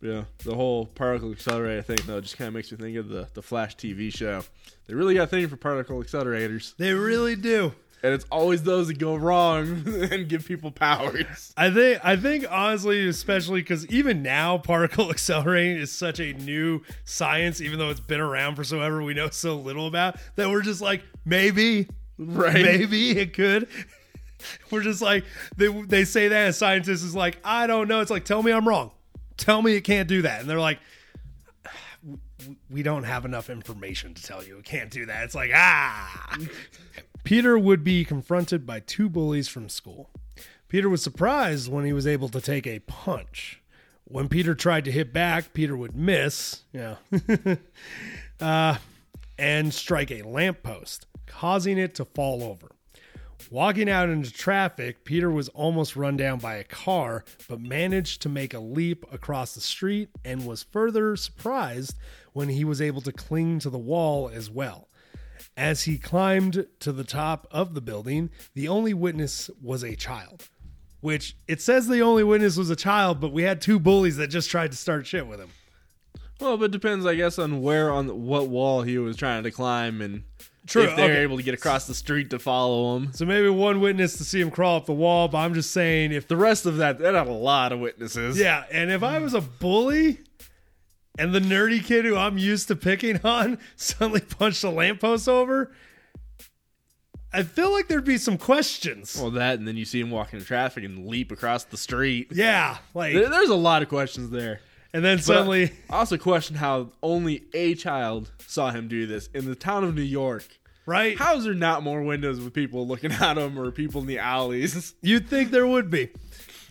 C: Yeah, the whole particle accelerator thing though just kind of makes me think of the the Flash TV show. They really got a thing for particle accelerators,
B: They really do.
C: And it's always those that go wrong [laughs] and give people powers.
B: I think I think honestly, especially because even now, particle [laughs] accelerating is such a new science, even though it's been around for so ever, we know so little about that we're just like maybe,
C: Right?
B: maybe it could. [laughs] We're just like they they say that, and scientists is like I don't know. It's like tell me I'm wrong, tell me it can't do that, and they're like. We don't have enough information to tell you it can't do that. It's like, ah. Peter would be confronted by two bullies from school. Peter was surprised when he was able to take a punch. When Peter tried to hit back, Peter would miss, yeah, [laughs] uh, and strike a lamppost, causing it to fall over. Walking out into traffic, Peter was almost run down by a car, but managed to make a leap across the street and was further surprised when he was able to cling to the wall as well. As he climbed to the top of the building, the only witness was a child. Which it says the only witness was a child, but we had two bullies that just tried to start shit with him.
C: Well, but it depends, I guess, on where on what wall he was trying to climb and
B: True,
C: if they're
B: okay.
C: able to get across the street to follow him.
B: So maybe one witness to see him crawl up the wall, but I'm just saying if
C: The rest of that, that had a lot of witnesses.
B: Yeah, and if I was a bully and the nerdy kid who I'm used to picking on [laughs] suddenly punched a lamppost over, I feel like there'd be some questions.
C: Well, that, and then you see him walking in traffic and leap across the street.
B: yeah, like,
C: There- There's a lot of questions there.
B: and then
C: But
B: suddenly,
C: I also question how only a child saw him do this in the town of New York.
B: right?
C: How is there not more windows with people looking [laughs] at him or people in the alleys?
B: You'd think there would be.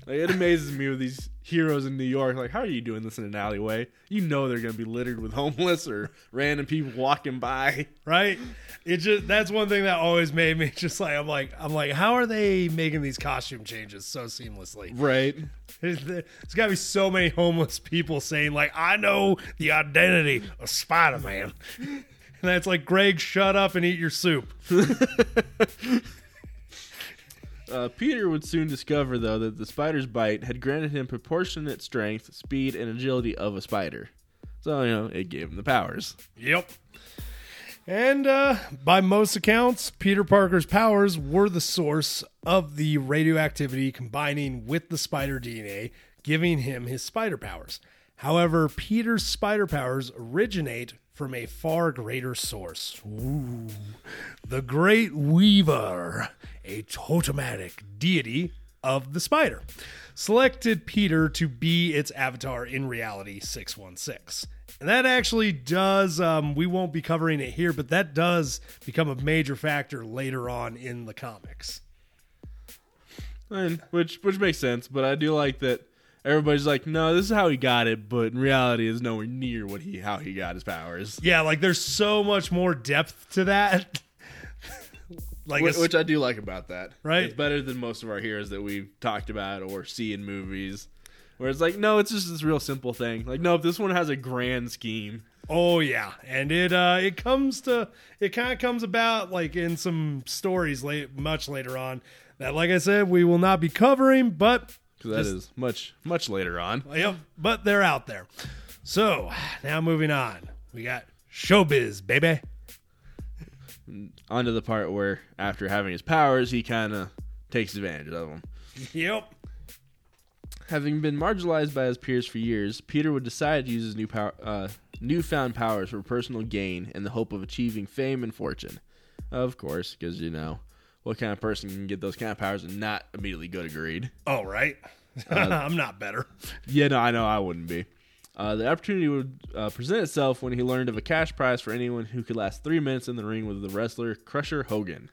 C: Like, it amazes me with these heroes in New York. Like, how are you doing this in an alleyway? You know they're going to be littered with [laughs] homeless or random people walking by.
B: right? It just that's one thing that always made me [laughs] just like I'm like I'm like how are they making these costume changes so seamlessly?
C: Right.
B: There's, there's got to be so many homeless people saying like I know the identity of Spider Man, [laughs] And that's like, Greg, shut up and eat your soup.
C: Uh, Peter would soon discover, though, that the spider's bite had granted him proportionate strength, speed, and agility of a spider. So, you know, it gave him the powers.
B: Yep. And uh, by most accounts, Peter Parker's powers were the source of the radioactivity combining with the spider DNA, giving him his spider powers. However, Peter's spider powers originate from a far greater source. Ooh, the Great Weaver, a totematic deity of the spider, selected Peter to be its avatar in reality 616. And that actually does, um, we won't be covering it here, but that does become a major factor later on in the comics.
C: And, which which makes sense, but I do like that everybody's like, no, this is how he got it, but in reality, is nowhere near what he how he got his powers.
B: Yeah, like there's so much more depth to that. [laughs] like,
C: Which, which I do like about that.
B: Right.
C: It's better than most of our heroes that we've talked about or see in movies. Where it's like, no, it's just this real simple thing. Like, no, this one has a grand scheme.
B: Oh yeah, and it uh it comes to it kind of comes about like in some stories late much later on that like I said we will not be covering, but
C: Because that is much, much later on.
B: yep, but they're out there. So now moving on, we got showbiz, baby.
C: On to the part where, after having his powers, he kind of takes advantage of them.
B: Yep.
C: Having been marginalized by his peers for years, Peter would decide to use his new power, uh, newfound powers for personal gain in the hope of achieving fame and fortune. Of course, because you know what kind of person can get those kind of powers and not immediately go to greed.
B: Oh right. [laughs] I'm not better.
C: Yeah, no, I know I wouldn't be. Uh, the opportunity would uh, present itself when he learned of a cash prize for anyone who could last three minutes in the ring with the wrestler Crusher Hogan.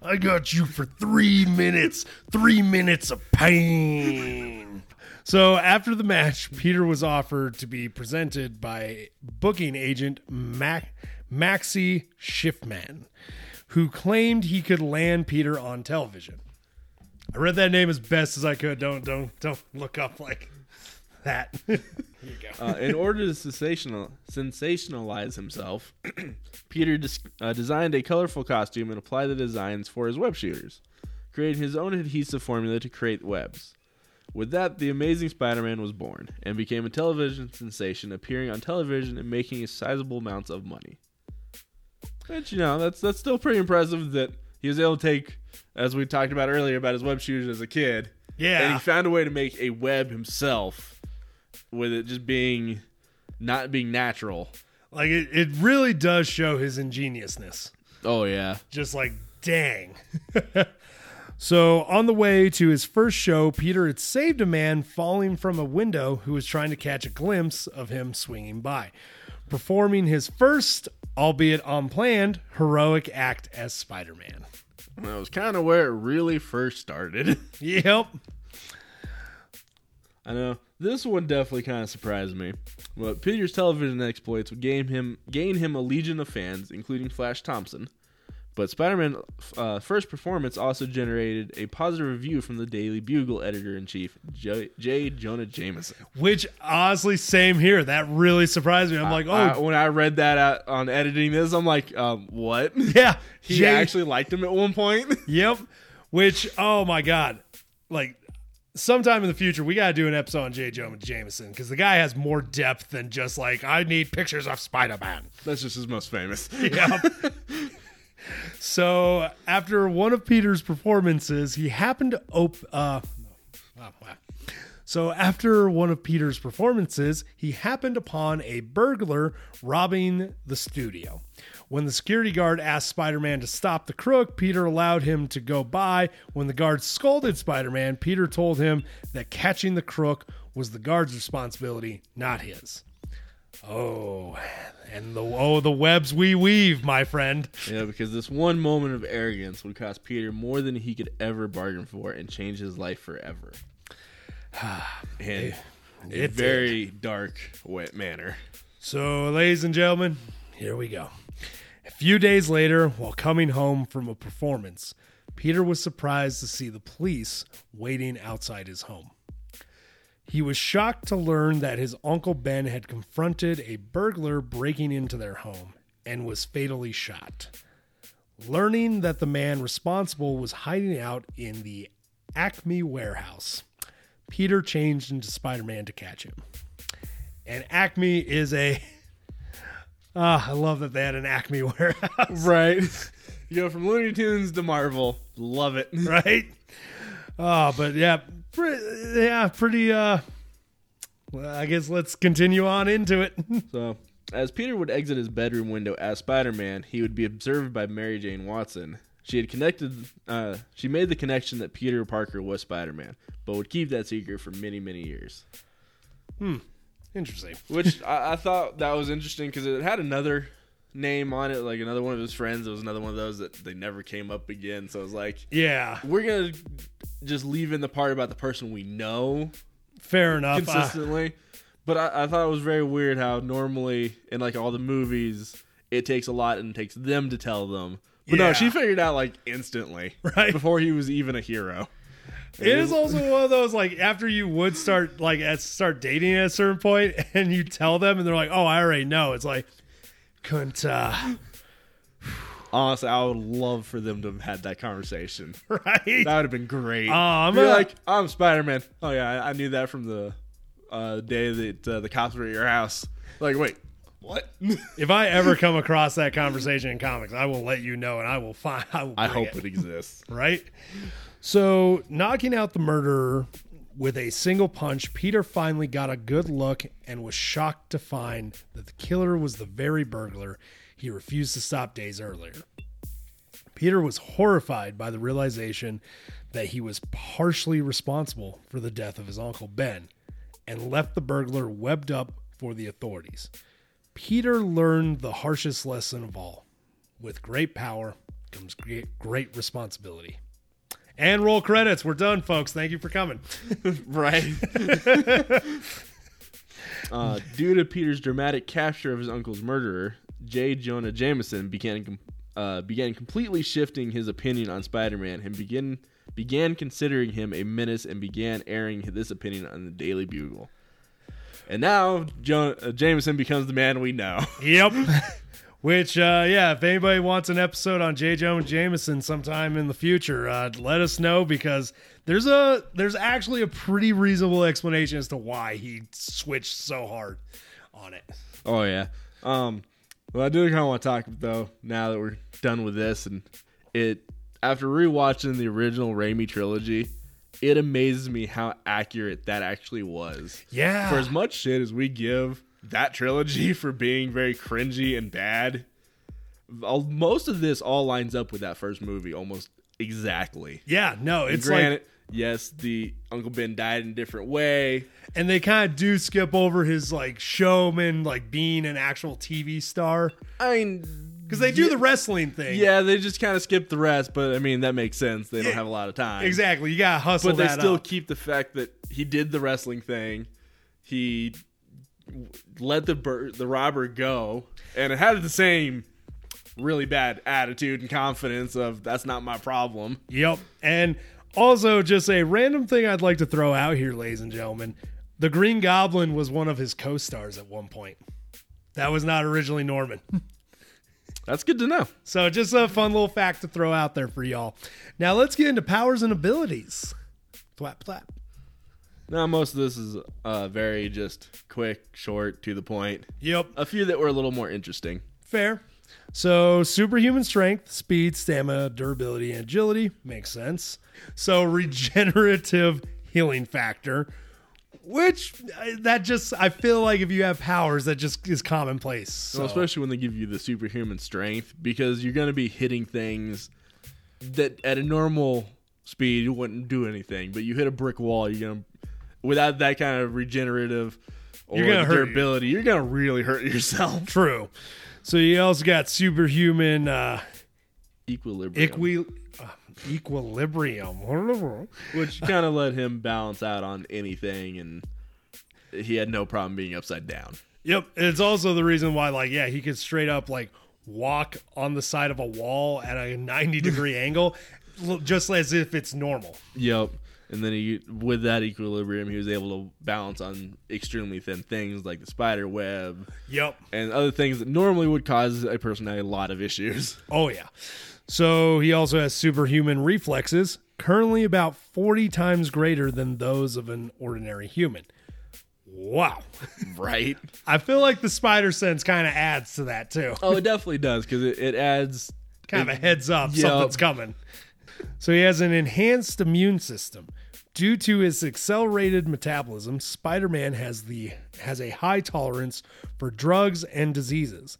B: I got you for three minutes. Three minutes of pain. So after the match, Peter was offered to be presented by booking agent Mac- Maxie Shiffman, who claimed he could land Peter on television. I read that name as best as I could. Don't don't don't look up like that. [laughs]
C: Uh, in order to sensational, sensationalize himself, [clears throat] Peter dis- uh, designed a colorful costume and applied the designs for his web shooters, creating his own adhesive formula to create webs. With that, the Amazing Spider-Man was born and became a television sensation, appearing on television and making sizable amounts of money. Which you know, that's that's still pretty impressive that he was able to take, as we talked about earlier about his web shooters as a kid,
B: Yeah.
C: and he found a way to make a web himself with it just being not being natural.
B: Like it, it really does show his ingeniousness.
C: Oh yeah.
B: just like dang. [laughs] so on the way to his first show, Peter had saved a man falling from a window who was trying to catch a glimpse of him swinging by, performing his first, albeit unplanned, heroic act as Spider-Man.
C: That was kind of where it really first started. [laughs]
B: Yep.
C: I know this one definitely kind of surprised me. But Peter's television exploits would gain him gain him a legion of fans, including Flash Thompson. But Spider-Man uh, first performance also generated a positive review from the Daily Bugle editor in chief, J. J. Jonah Jameson.
B: Which honestly, same here. That really surprised me. I'm like, oh
C: I- when I read that out on editing this, I'm like, um, what? [laughs]
B: yeah, [laughs]
C: He
B: Jay-
C: actually liked him at one point. [laughs]
B: Yep. Which, oh my God. Like, sometime in the future, we got to do an episode on J. Jonah Jameson because the guy has more depth than just like, I need pictures of Spider Man.
C: That's just his most famous.
B: Yep. So, after one of Peter's performances, he happened to open. Uh, oh, wow. So, after one of Peter's performances, he happened upon a burglar robbing the studio. When the security guard asked Spider Man to stop the crook, Peter allowed him to go by. When the guard scolded Spider Man, Peter told him that catching the crook was the guard's responsibility, not his. Oh, and the oh the webs we weave, my friend.
C: Yeah, because this one moment of arrogance would cost Peter more than he could ever bargain for and change his life forever. [sighs] In a
B: it
C: very dark, wet manner.
B: So, ladies and gentlemen, here we go. A few days later, while coming home from a performance, Peter was surprised to see the police waiting outside his home. He was shocked to learn that his Uncle Ben had confronted a burglar breaking into their home and was fatally shot. Learning that the man responsible was hiding out in the Acme warehouse, Peter changed into Spider Man to catch him. And Acme is a. [laughs] Ah, I love that they had an Acme [laughs] warehouse,
C: Right. [laughs] you go from Looney Tunes to Marvel. Love it.
B: right? Oh, but yeah, pre- yeah, pretty. uh well, I guess let's continue on into it. [laughs]
C: So, as Peter would exit his bedroom window as Spider-Man, he would be observed by Mary Jane Watson. She had connected. Uh, she made the connection that Peter Parker was Spider-Man, but would keep that secret for many, many years. Hmm.
B: Interesting.
C: Which I, I thought that was interesting because it had another name on it, like another one of his friends. It was another one of those that they never came up again. So it was like,
B: Yeah,
C: we're gonna just leave in the part about the person we know
B: fair enough.
C: Consistently. but I, I thought it was very weird how normally in like all the movies it takes a lot and it takes them to tell them. But
B: Yeah.
C: no, she figured out like instantly, [laughs]
B: Right.
C: before he was even a hero.
B: It is also one of those like after you would start like at start dating at a certain point [laughs] and you tell them and they're like, "Oh, I already know." It's like couldn't uh
C: Honestly, I would love for them to have had that conversation. [laughs]
B: right?
C: That would have been great.
B: Oh, I'm
C: You're
B: gonna-
C: like, I'm Spider Man. Oh yeah, I, I knew that from the uh, day that uh, the cops were at your house. Like, wait, what? [laughs]
B: If I ever come across that conversation in comics, I will let you know and I will find I will
C: I
B: bring
C: hope
B: it.
C: it exists.
B: right? So, knocking out the murderer with a single punch, Peter finally got a good look and was shocked to find that the killer was the very burglar he refused to stop days earlier. Peter was horrified by the realization that he was partially responsible for the death of his uncle Ben and left the burglar webbed up for the authorities. Peter learned the harshest lesson of all. With great power comes great, responsibility. And roll credits. We're done, folks. Thank you for coming. [laughs]
C: right? [laughs] uh, due to Peter's dramatic capture of his uncle's murderer, J. Jonah Jameson began uh, began completely shifting his opinion on Spider-Man and began began considering him a menace and began airing this opinion on the Daily Bugle. And now jo- uh, Jameson becomes the man we know.
B: Yep. [laughs] Which, uh, yeah, if anybody wants an episode on J. Jonah Jameson sometime in the future, uh, let us know because there's a there's actually a pretty reasonable explanation as to why he switched so hard on it.
C: Oh yeah. Um well I do kind of want to talk though now that we're done with this and it after rewatching the original Raimi trilogy, it amazes me how accurate that actually was.
B: Yeah.
C: For as much shit as we give that trilogy [laughs] for being very cringy and bad, all- most of this all lines up with that first movie almost exactly.
B: yeah, no, it's
C: Granted,
B: like,
C: yes, the Uncle Ben died in a different way,
B: and they kind of do skip over his like showman, like being an actual TV star
C: I mean,
B: because they do the wrestling thing.
C: Yeah, they just kind of skip the rest, but I mean that makes sense. They don't have a lot of time.
B: exactly. You gotta hustle
C: But they still
B: up.
C: keep the fact that he did the wrestling thing. He let the bur- the robber go, and it had the same really bad attitude and confidence of that's not my problem.
B: Yep. And also, just a random thing I'd like to throw out here, ladies and gentlemen. The Green Goblin was one of his co stars at one point. That was not originally Norman. [laughs]
C: That's good to know.
B: So, just a fun little fact to throw out there for y'all. Now, let's get into powers and abilities. Flap, flap.
C: Now most of this is uh, very just quick, short, to the point.
B: Yep.
C: A few that were a little more interesting.
B: Fair. So, superhuman strength, speed, stamina, durability, and agility makes sense. So, [laughs] regenerative healing factor, which that just, I feel like if you have powers, that just is commonplace. So,
C: Well, especially when they give you the superhuman strength, because you're going to be hitting things that at a normal speed you wouldn't do anything. But you hit a brick wall, you're going to, without that kind of regenerative or
B: You're gonna hurt
C: durability, you're going to really hurt yourself. [laughs]
B: true. So, you also got superhuman uh,
C: Equilibrium,
B: equi- uh, equilibrium. [laughs]
C: which kind of let him balance out on anything, and he had no problem being upside down.
B: Yep. It's also the reason why, like, yeah, he could straight up, like, walk on the side of a wall at a 90 degree [laughs] angle, just as if it's normal.
C: Yep. And then he, with that equilibrium, he was able to balance on extremely thin things like the spider web
B: Yep.
C: and other things that normally would cause a person a lot of issues. [laughs]
B: Oh yeah. So he also has superhuman reflexes, currently about 40 times greater than those of an ordinary human. Wow. [laughs]
C: Right?
B: I feel like the spider sense kind of adds to that too.
C: oh, it definitely does because it, it adds.
B: Kind of a heads up
C: Yep.
B: something's coming. So he has an enhanced immune system. Due to his accelerated metabolism, Spider-Man has the has a high tolerance for drugs and diseases,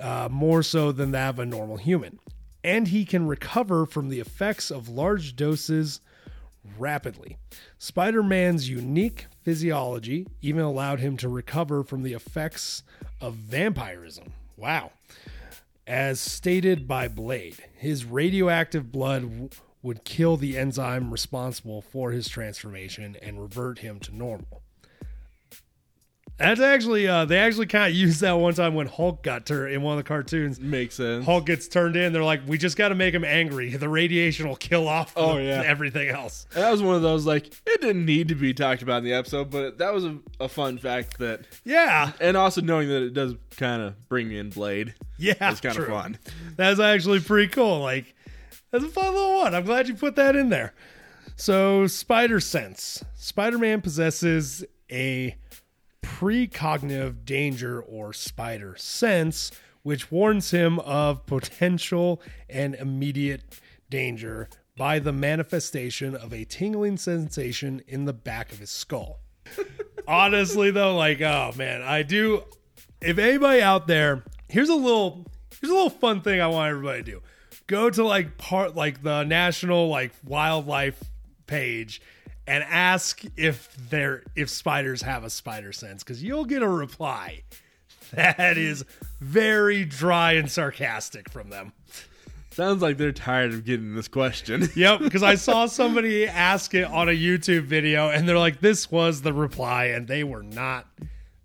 B: uh, more so than that of a normal human. And he can recover from the effects of large doses rapidly. Spider Man's unique physiology even allowed him to recover from the effects of vampirism. Wow. As stated by Blade, his radioactive blood would kill the enzyme responsible for his transformation and revert him to normal. That's actually, uh, they actually kind of used that one time when Hulk got turned in one of the cartoons.
C: Makes sense.
B: Hulk gets turned in. They're like, we just got to make him angry. The radiation will kill off
C: Oh,
B: the-
C: yeah.
B: everything else.
C: And that was one of those like it didn't need to be talked about in the episode, but that was a, a fun fact that,
B: Yeah.
C: and also knowing that it does kind of bring in Blade.
B: Yeah.
C: It's kind of fun.
B: That's actually pretty cool. Like, that's a fun little one. I'm glad you put that in there. So, Spider Sense. Spider Man possesses a precognitive danger or spider sense, which warns him of potential and immediate danger by the manifestation of a tingling sensation in the back of his skull. [laughs] Honestly, though, like, oh man, I do. If anybody out there, here's a little, here's a little fun thing I want everybody to do. Go to like part, like the national like wildlife page, and ask if they're if spiders have a spider sense, because you'll get a reply that is very dry and sarcastic from them.
C: Sounds like they're tired of getting this question. [laughs]
B: Yep, because I saw somebody ask it on a YouTube video, and they're like, "This was the reply," and they were not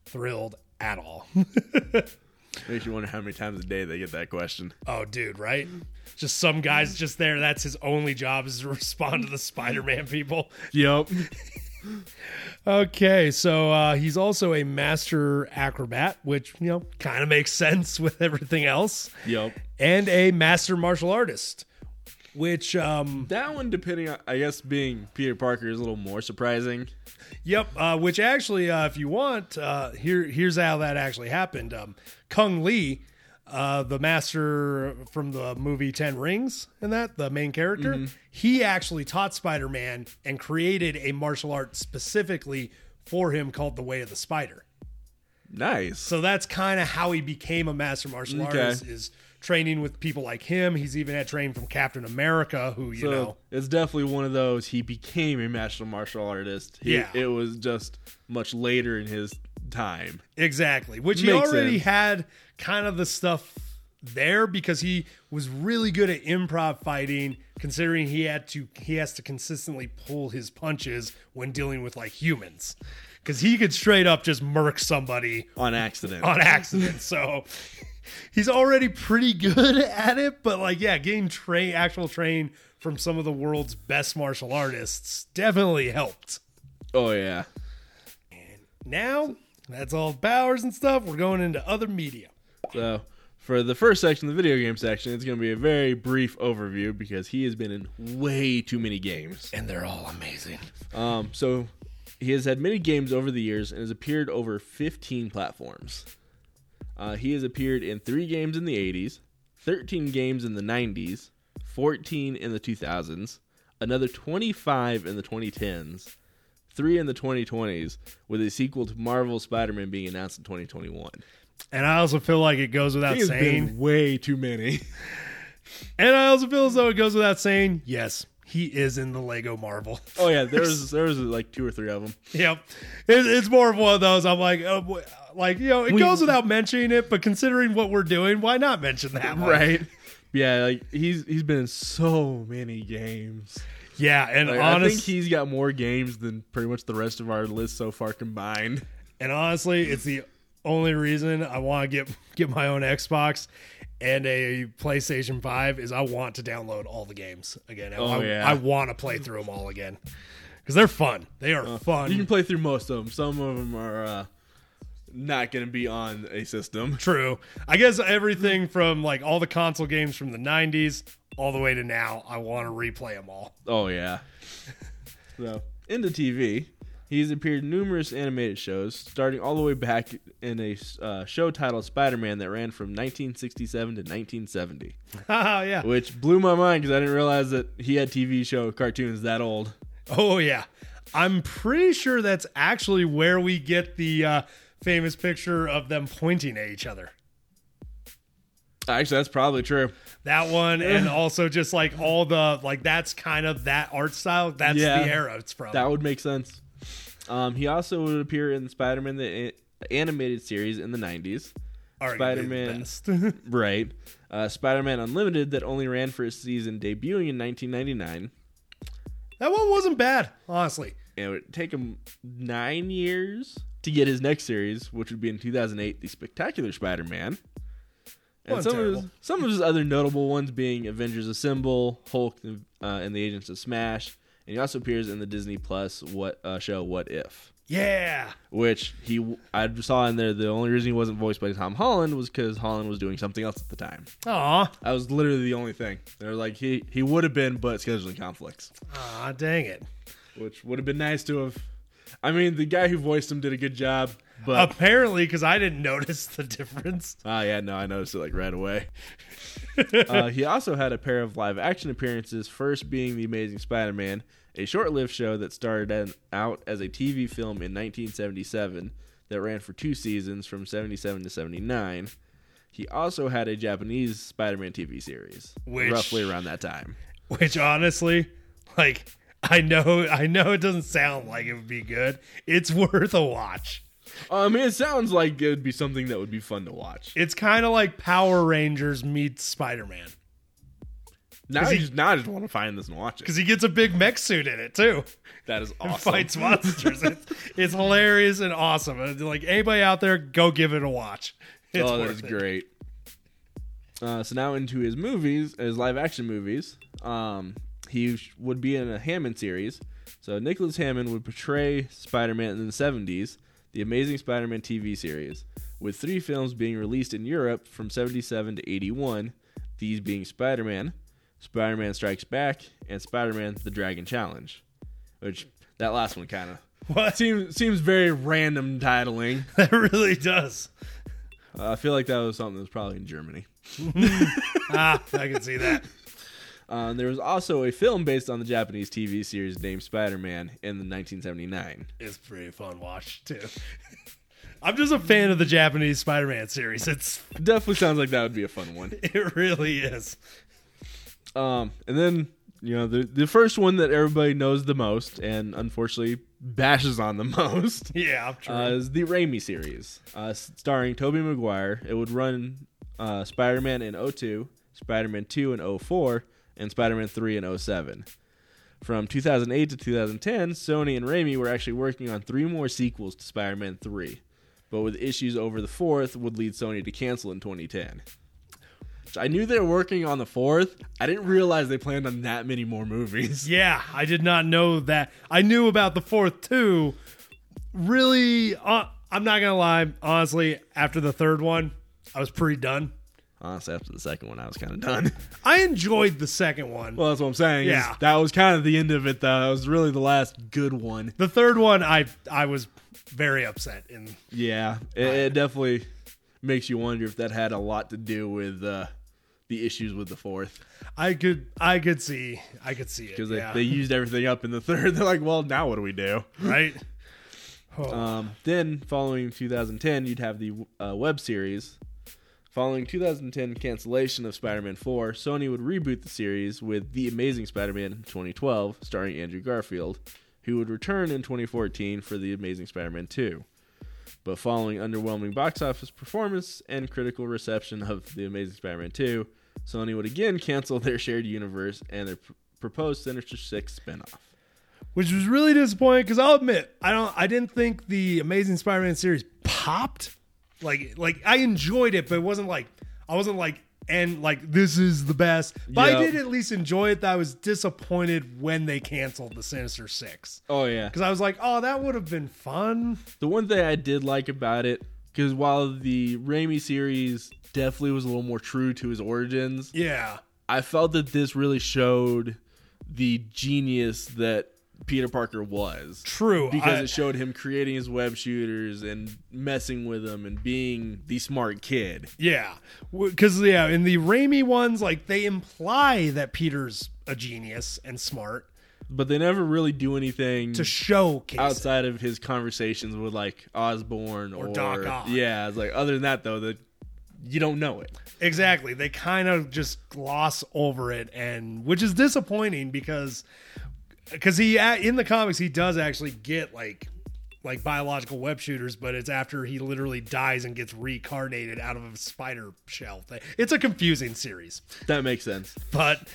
B: thrilled at all. [laughs]
C: Makes you wonder how many times a day they get that question.
B: oh, dude, right? Just some guys just there. That's his only job is to [laughs] respond to the Spider-Man people.
C: Yep. [laughs]
B: Okay, so uh, he's also a master acrobat, which you know kind of makes sense with everything else,
C: Yep.
B: and a master martial artist, which um,
C: That one, depending on, I guess, being Peter Parker is a little more surprising.
B: Yep. Uh, which actually, uh, if you want, uh, here here's how that actually happened. Um, Kung Lee, uh, the master from the movie Ten Rings, and that the main character, he actually taught Spider Man and created a martial art specifically for him called the Way of the Spider.
C: Nice.
B: So that's kind of how he became a master martial
C: Okay.
B: artist. Is training with people like him. He's even had training from Captain America, who you
C: So
B: know.
C: it's definitely one of those. He became a master martial artist. He-
B: Yeah.
C: It was just much later in his time.
B: Exactly. Which he already
C: sense.
B: had kind of the stuff there because he was really good at improv fighting considering he had to he has to consistently pull his punches when dealing with like humans cuz he could straight up just murk somebody
C: On accident.
B: on accident. so he's already pretty good [laughs] at it, but like yeah, getting train actual train from some of the world's best martial artists definitely helped.
C: oh, yeah.
B: And now, that's all powers and stuff. We're going into other media.
C: So for the first section, the video game section, it's going to be a very brief overview because he has been in way too many games.
B: And they're all amazing.
C: Um, so he has had many games over the years and has appeared over 15 platforms. Uh, he has appeared in three games in the 80s, 13 games in the 90s, 14 in the 2000s, another 25 in the 2010s, three in the 2020s, with a sequel to Marvel Spider-Man being announced in 2021.
B: And I also feel like it goes without saying.
C: been way too many. [laughs]
B: And I also feel as though it goes without saying, yes, he is in the Lego Marvel. [laughs]
C: Oh yeah, [laughs] there was there was like two or three of them.
B: yep. It, it's more of one of those. I'm like, oh, like, you know, it
C: We-
B: goes without mentioning it, but considering what we're doing, why not mention that one? Right.
C: Yeah, like he's he's been in so many games.
B: Yeah. And
C: Like, I think he's got more games than pretty much the rest of our list so far combined.
B: and honestly, it's the only reason I want to get get my own Xbox. And a PlayStation 5 is I want to download all the games again.
C: Oh,
B: I,
C: yeah.
B: I want to play through them all again because they're fun. They are fun.
C: You can play through most of them. Some of them are uh, not going to be on a system. [laughs]
B: True. I guess everything from like all the console games from the 90s all the way to now, I want to replay them all.
C: Oh yeah. so into TV, he's appeared in numerous animated shows, starting all the way back in a uh, show titled Spider-Man that ran from 1967 to 1970,
B: Haha, [laughs] yeah.
C: which blew my mind because I didn't realize that he had TV show cartoons that old.
B: Oh yeah. I'm pretty sure that's actually where we get the uh, famous picture of them pointing at each other.
C: Actually, that's probably true.
B: That one, and [laughs] also just like all the like that's kind of that art style. That's
C: Yeah.
B: the era it's from.
C: That would make sense. Um, he also would appear in Spider-Man the a- animated series in the 90s. Spider-Man. [laughs] [laughs] Right. Uh, Spider-Man Unlimited that only ran for a season debuting in 1999.
B: that one wasn't bad, honestly.
C: And it would take him nine years to get his next series, which would be in 2008, The Spectacular Spider-Man. And
B: Wasn't
C: some of, his, some of his other notable ones being Avengers Assemble, Hulk, uh, and the Agents of Smash. And he also appears in the Disney Plus what uh, show What If,
B: Yeah.
C: which he I saw in there. The only reason he wasn't voiced by Tom Holland was because Holland was doing something else at the time.
B: Aw.
C: That was literally the only thing. They're like he he would have been, but scheduling conflicts,
B: Aw, dang it.
C: which would have been nice to have. I mean, the guy who voiced him did a good job, but
B: Apparently, because I didn't [laughs] notice the difference.
C: ah, yeah, no, I noticed it like right away. [laughs] uh, he also had a pair of live action appearances. First being the Amazing Spider-Man, a short-lived show that started out as a TV film in 1977 that ran for two seasons from 77 to 79. He also had a Japanese Spider-Man TV series,
B: Which-
C: roughly around that time.
B: Which honestly, like, I know, I know it doesn't sound like it would be good. It's worth a watch.
C: I mean, it sounds like it would be something that would be fun to watch.
B: It's kind of like Power Rangers meets Spider Man
C: Now,
B: he-
C: I just, now I just want to find this and watch it.
B: because he gets a big mech suit in it too.
C: That is [laughs]
B: and
C: awesome.
B: fights monsters. it's, it's hilarious and awesome. And, Like anybody out there, go give it a watch. It's
C: oh, that
B: worth
C: is
B: it.
C: great. Uh, so now into his movies, his live action movies. Um, he sh- would be in a Hammond series. So Nicholas Hammond would portray Spider-Man in the 70s, the Amazing Spider-Man TV series, with three films being released in Europe from 77 to 81. These being Spider-Man, Spider-Man Strikes Back, and Spider-Man: The Dragon Challenge. Which that last one kind of [laughs]
B: What?
C: seems seems very random titling. [laughs]
B: That really does.
C: Uh, I feel like that was something that was probably in Germany. [laughs]
B: Ah, I can see that.
C: Uh, there was also a film based on the Japanese TV series named Spider Man in the 1979.
B: It's pretty fun watch too. [laughs] I'm just a fan of the Japanese Spider-Man series. It's
C: Definitely sounds like that would be a fun one. [laughs]
B: it really is.
C: Um, and then you know the the first one that everybody knows the most, and unfortunately bashes on the [laughs] most,
B: Yeah, true.
C: uh, is the Raimi series, uh, starring Tobey Maguire. It would run uh, Spider Man in 02, Spider Man 2 in 04, and Spider Man 3 in 07. From 2008 to 2010, Sony and Raimi were actually working on three more sequels to Spider Man 3, but with issues over the fourth would lead Sony to cancel in 2010. I knew they were working on the fourth. I didn't realize they planned on that many more movies. [laughs]
B: Yeah, I did not know that. I knew about the fourth too. Really, uh, I'm not gonna lie. Honestly, after the third one, I was pretty done.
C: Honestly, after the second one, I was kind of done. [laughs]
B: I enjoyed the second one.
C: well, that's what I'm saying. is
B: Yeah.
C: that was kind of the end of it, though. That was really the last good one.
B: the third one, I I was very upset. In
C: Yeah, it, it definitely makes you wonder if that had a lot to do with uh, the issues with the fourth
B: I could I could see I could see it
C: because they,
B: yeah.
C: they used everything up in the [laughs] third. They're like, well, now what do we do?
B: right. Oh, [laughs]
C: Um, then, following 2010, you'd have the uh, web series. Following 2010 cancellation of Spider-Man 4, Sony would reboot the series with The Amazing Spider-Man 2012, starring Andrew Garfield, who would return in 2014 for The Amazing Spider-Man 2. But following underwhelming box office performance and critical reception of The Amazing Spider-Man 2, Sony would again cancel their shared universe and their pr- proposed Sinister Six spinoff.
B: which was really disappointing because I'll admit I don't I didn't think the Amazing Spider-Man series popped. Like like I enjoyed it, but it wasn't like I wasn't like and like this is the best. But I did at least enjoy it. That I was disappointed when they canceled the Sinister Six
C: Oh yeah.
B: because I was like, oh, that would have been fun.
C: The one thing I did like about it, because while the Raimi series definitely was a little more true to his origins,
B: Yeah,
C: I felt that this really showed the genius that Peter Parker was.
B: true.
C: Because
B: I-
C: it showed him creating his web shooters and messing with them and being the smart kid.
B: Yeah, because yeah, in the Raimi ones, like they imply that Peter's a genius and smart
C: But they never really do anything
B: to showcase. it.
C: outside of his conversations with like Osborn or,
B: Doc Ock.
C: Yeah, it's like other than that though, that you don't know it.
B: Exactly, they kind of just gloss over it, and which is disappointing because because he in the comics he does actually get like like biological web shooters, but it's after he literally dies and gets reincarnated out of a spider shell. thing. It's a confusing series.
C: That makes sense.
B: but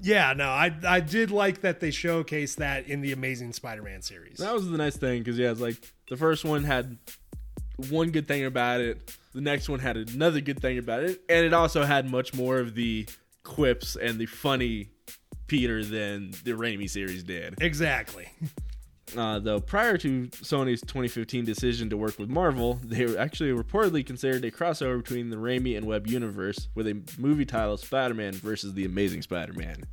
B: yeah, no, I I did like that they showcased that in the Amazing Spider-Man series.
C: That was the nice thing because yeah, it's like the first one had one good thing about it, the next one had another good thing about it, and it also had much more of the quips and the funny Peter than the Raimi series did.
B: Exactly.
C: Uh, though prior to Sony's 2015 decision to work with Marvel, they were actually reportedly considered a crossover between the Raimi and Webb universe with a movie title Spider-Man versus the Amazing Spider-Man.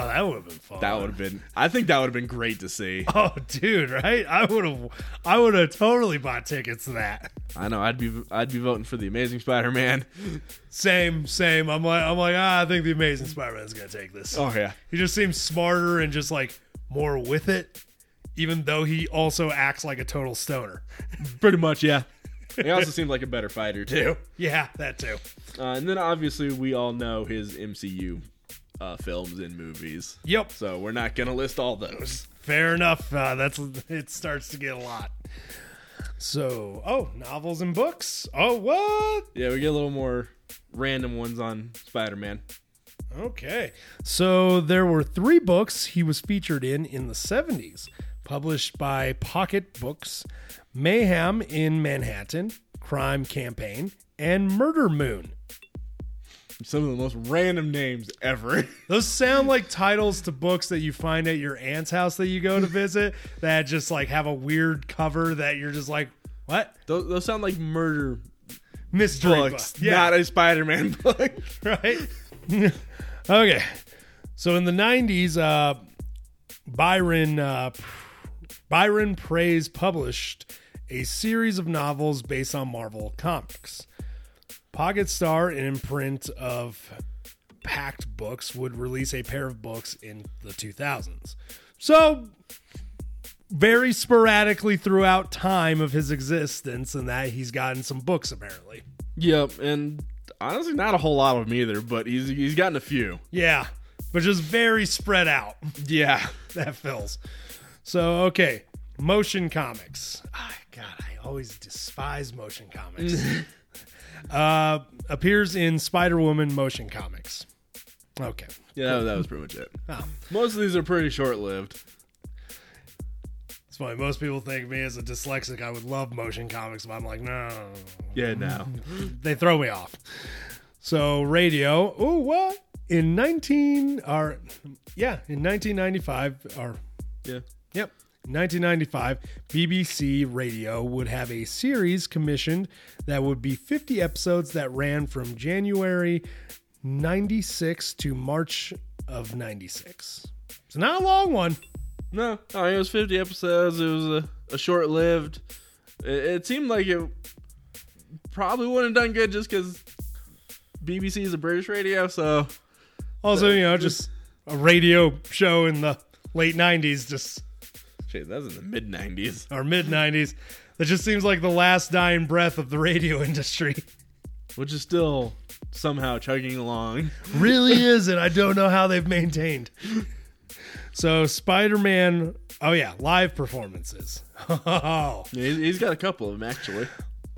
B: Oh, that would have been fun.
C: That would have been, I think that would have been great to see. [laughs]
B: Oh, dude, right? I would have, I would have totally bought tickets to that.
C: I know I'd be, I'd be voting for the Amazing Spider-Man.
B: Same, same. I'm like, I'm like, ah, I think the Amazing Spider-Man's gonna take this.
C: Oh yeah,
B: He just seems smarter and just like more with it, even though he also acts like a total stoner. [laughs]
C: pretty much yeah. He also seemed like a better fighter too.
B: Yeah, that too.
C: Uh, and then obviously we all know his MCU uh, films and movies.
B: Yep,
C: So we're not gonna list all those.
B: fair enough. Uh, that's it. Starts to get a lot. So, oh, novels and books. Oh, what?
C: Yeah, we get a little more random ones on Spider-Man.
B: Okay. So there were three books he was featured in in the 70s, published by Pocket Books Mayhem in Manhattan, Crime Campaign, and Murder Moon.
C: Some of the most random names ever. [laughs]
B: Those sound like titles to books that you find at your aunt's house that you go to visit that just like have a weird cover that you're just like, what?
C: those, those sound like murder
B: Mystery
C: books,
B: book. Yeah.
C: not a Spider-Man [laughs] book.
B: right? [laughs] okay. So in the 90s, uh, Byron uh, Byron Preiss published a series of novels based on Marvel comics. Pocket Star, an imprint of Pocket Books, would release a pair of books in the 2000s. So very sporadically throughout time of his existence and that he's gotten some books apparently.
C: yep, and honestly, not a whole lot of them either, but he's he's gotten a few.
B: Yeah, but just very spread out.
C: Yeah, [laughs]
B: that fills. So okay, motion comics. Ah, God, I always despise motion comics. [laughs] uh, appears in Spider Woman motion comics. Okay.
C: yeah, that, that was pretty much it.
B: Oh,
C: Most of these are pretty short-lived.
B: it's funny. Most people think me as a dyslexic, I would love motion comics, but I'm like, no,
C: Yeah, no. [laughs]
B: they throw me off. So radio. Oh, what? In 19 or yeah, in 1995 or
C: Yeah.
B: Yep. In 1995, BBC Radio would have a series commissioned that would be 50 episodes that ran from January 96 to March of 96. It's not a long one.
C: No, I mean, it was 50 episodes. It was a, a short-lived. It, it seemed like it probably wouldn't have done good just because BBC is a British radio, so
B: Also, you know, just a radio show in the late 90s, just
C: shit, that was in the mid 90s.
B: or mid 90s. That just seems like the last dying breath of the radio [laughs] industry.
C: which is still somehow chugging along.
B: really [laughs] is, and I don't know how they've maintained. So Spider Man, oh yeah, live performances. [laughs] Oh,
C: Yeah, he's- he's got a couple of them actually.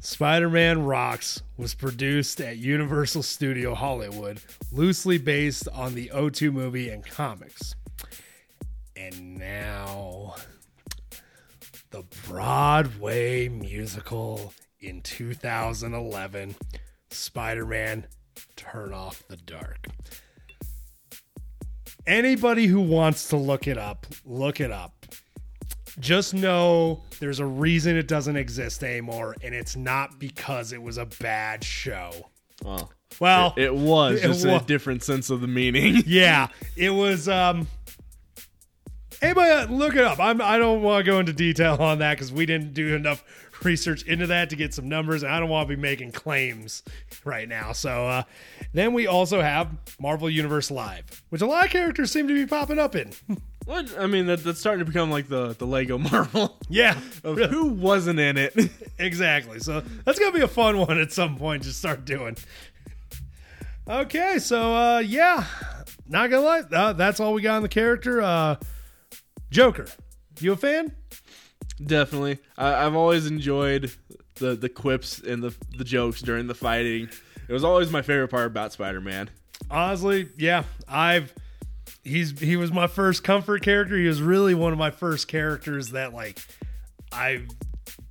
B: Spider Man Rocks was produced at Universal Studio Hollywood, loosely based on the O2 movie and comics. And now, the Broadway musical in 2011, Spider Man Turn off the dark. Anybody who wants to look it up, look it up. Just know there's a reason it doesn't exist anymore, and it's not because it was a bad show.
C: Well,
B: Well,
C: it, it was
B: it
C: just
B: wa-
C: a different sense of the meaning. [laughs]
B: yeah, it was. Um, anybody look it up. I'm, I don't want to go into detail on that because we didn't do enough research into that to get some numbers, and I don't want to be making claims right now. So uh, then we also have Marvel Universe Live, which a lot of characters seem to be popping up in. [laughs]
C: what I mean, that, that's starting to become like the the Lego [laughs] Marvel
B: yeah,
C: of who wasn't in it. [laughs]
B: exactly. So that's gonna be a fun one at some point to start doing. Okay, so uh yeah, not gonna lie, uh, that's all we got on the character. Uh Joker, you a fan?
C: Definitely, I, I've always enjoyed the the quips and the the jokes during the fighting. It was always my favorite part about Spider Man.
B: Honestly, yeah, I've he's he was my first comfort character. He was really one of my first characters that like I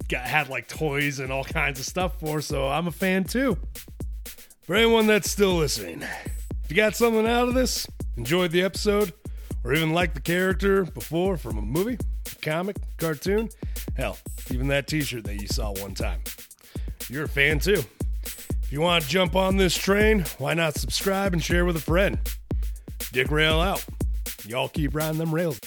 B: got had like toys and all kinds of stuff for. So I'm a fan too. For anyone that's still listening, if you got something out of this, enjoyed the episode, or even liked the character before from a movie, comic, cartoon, hell, even that T-shirt that you saw one time, you're a fan too. If you want to jump on this train, why not subscribe and share with a friend? Dick Rail out. Y'all keep riding them rails.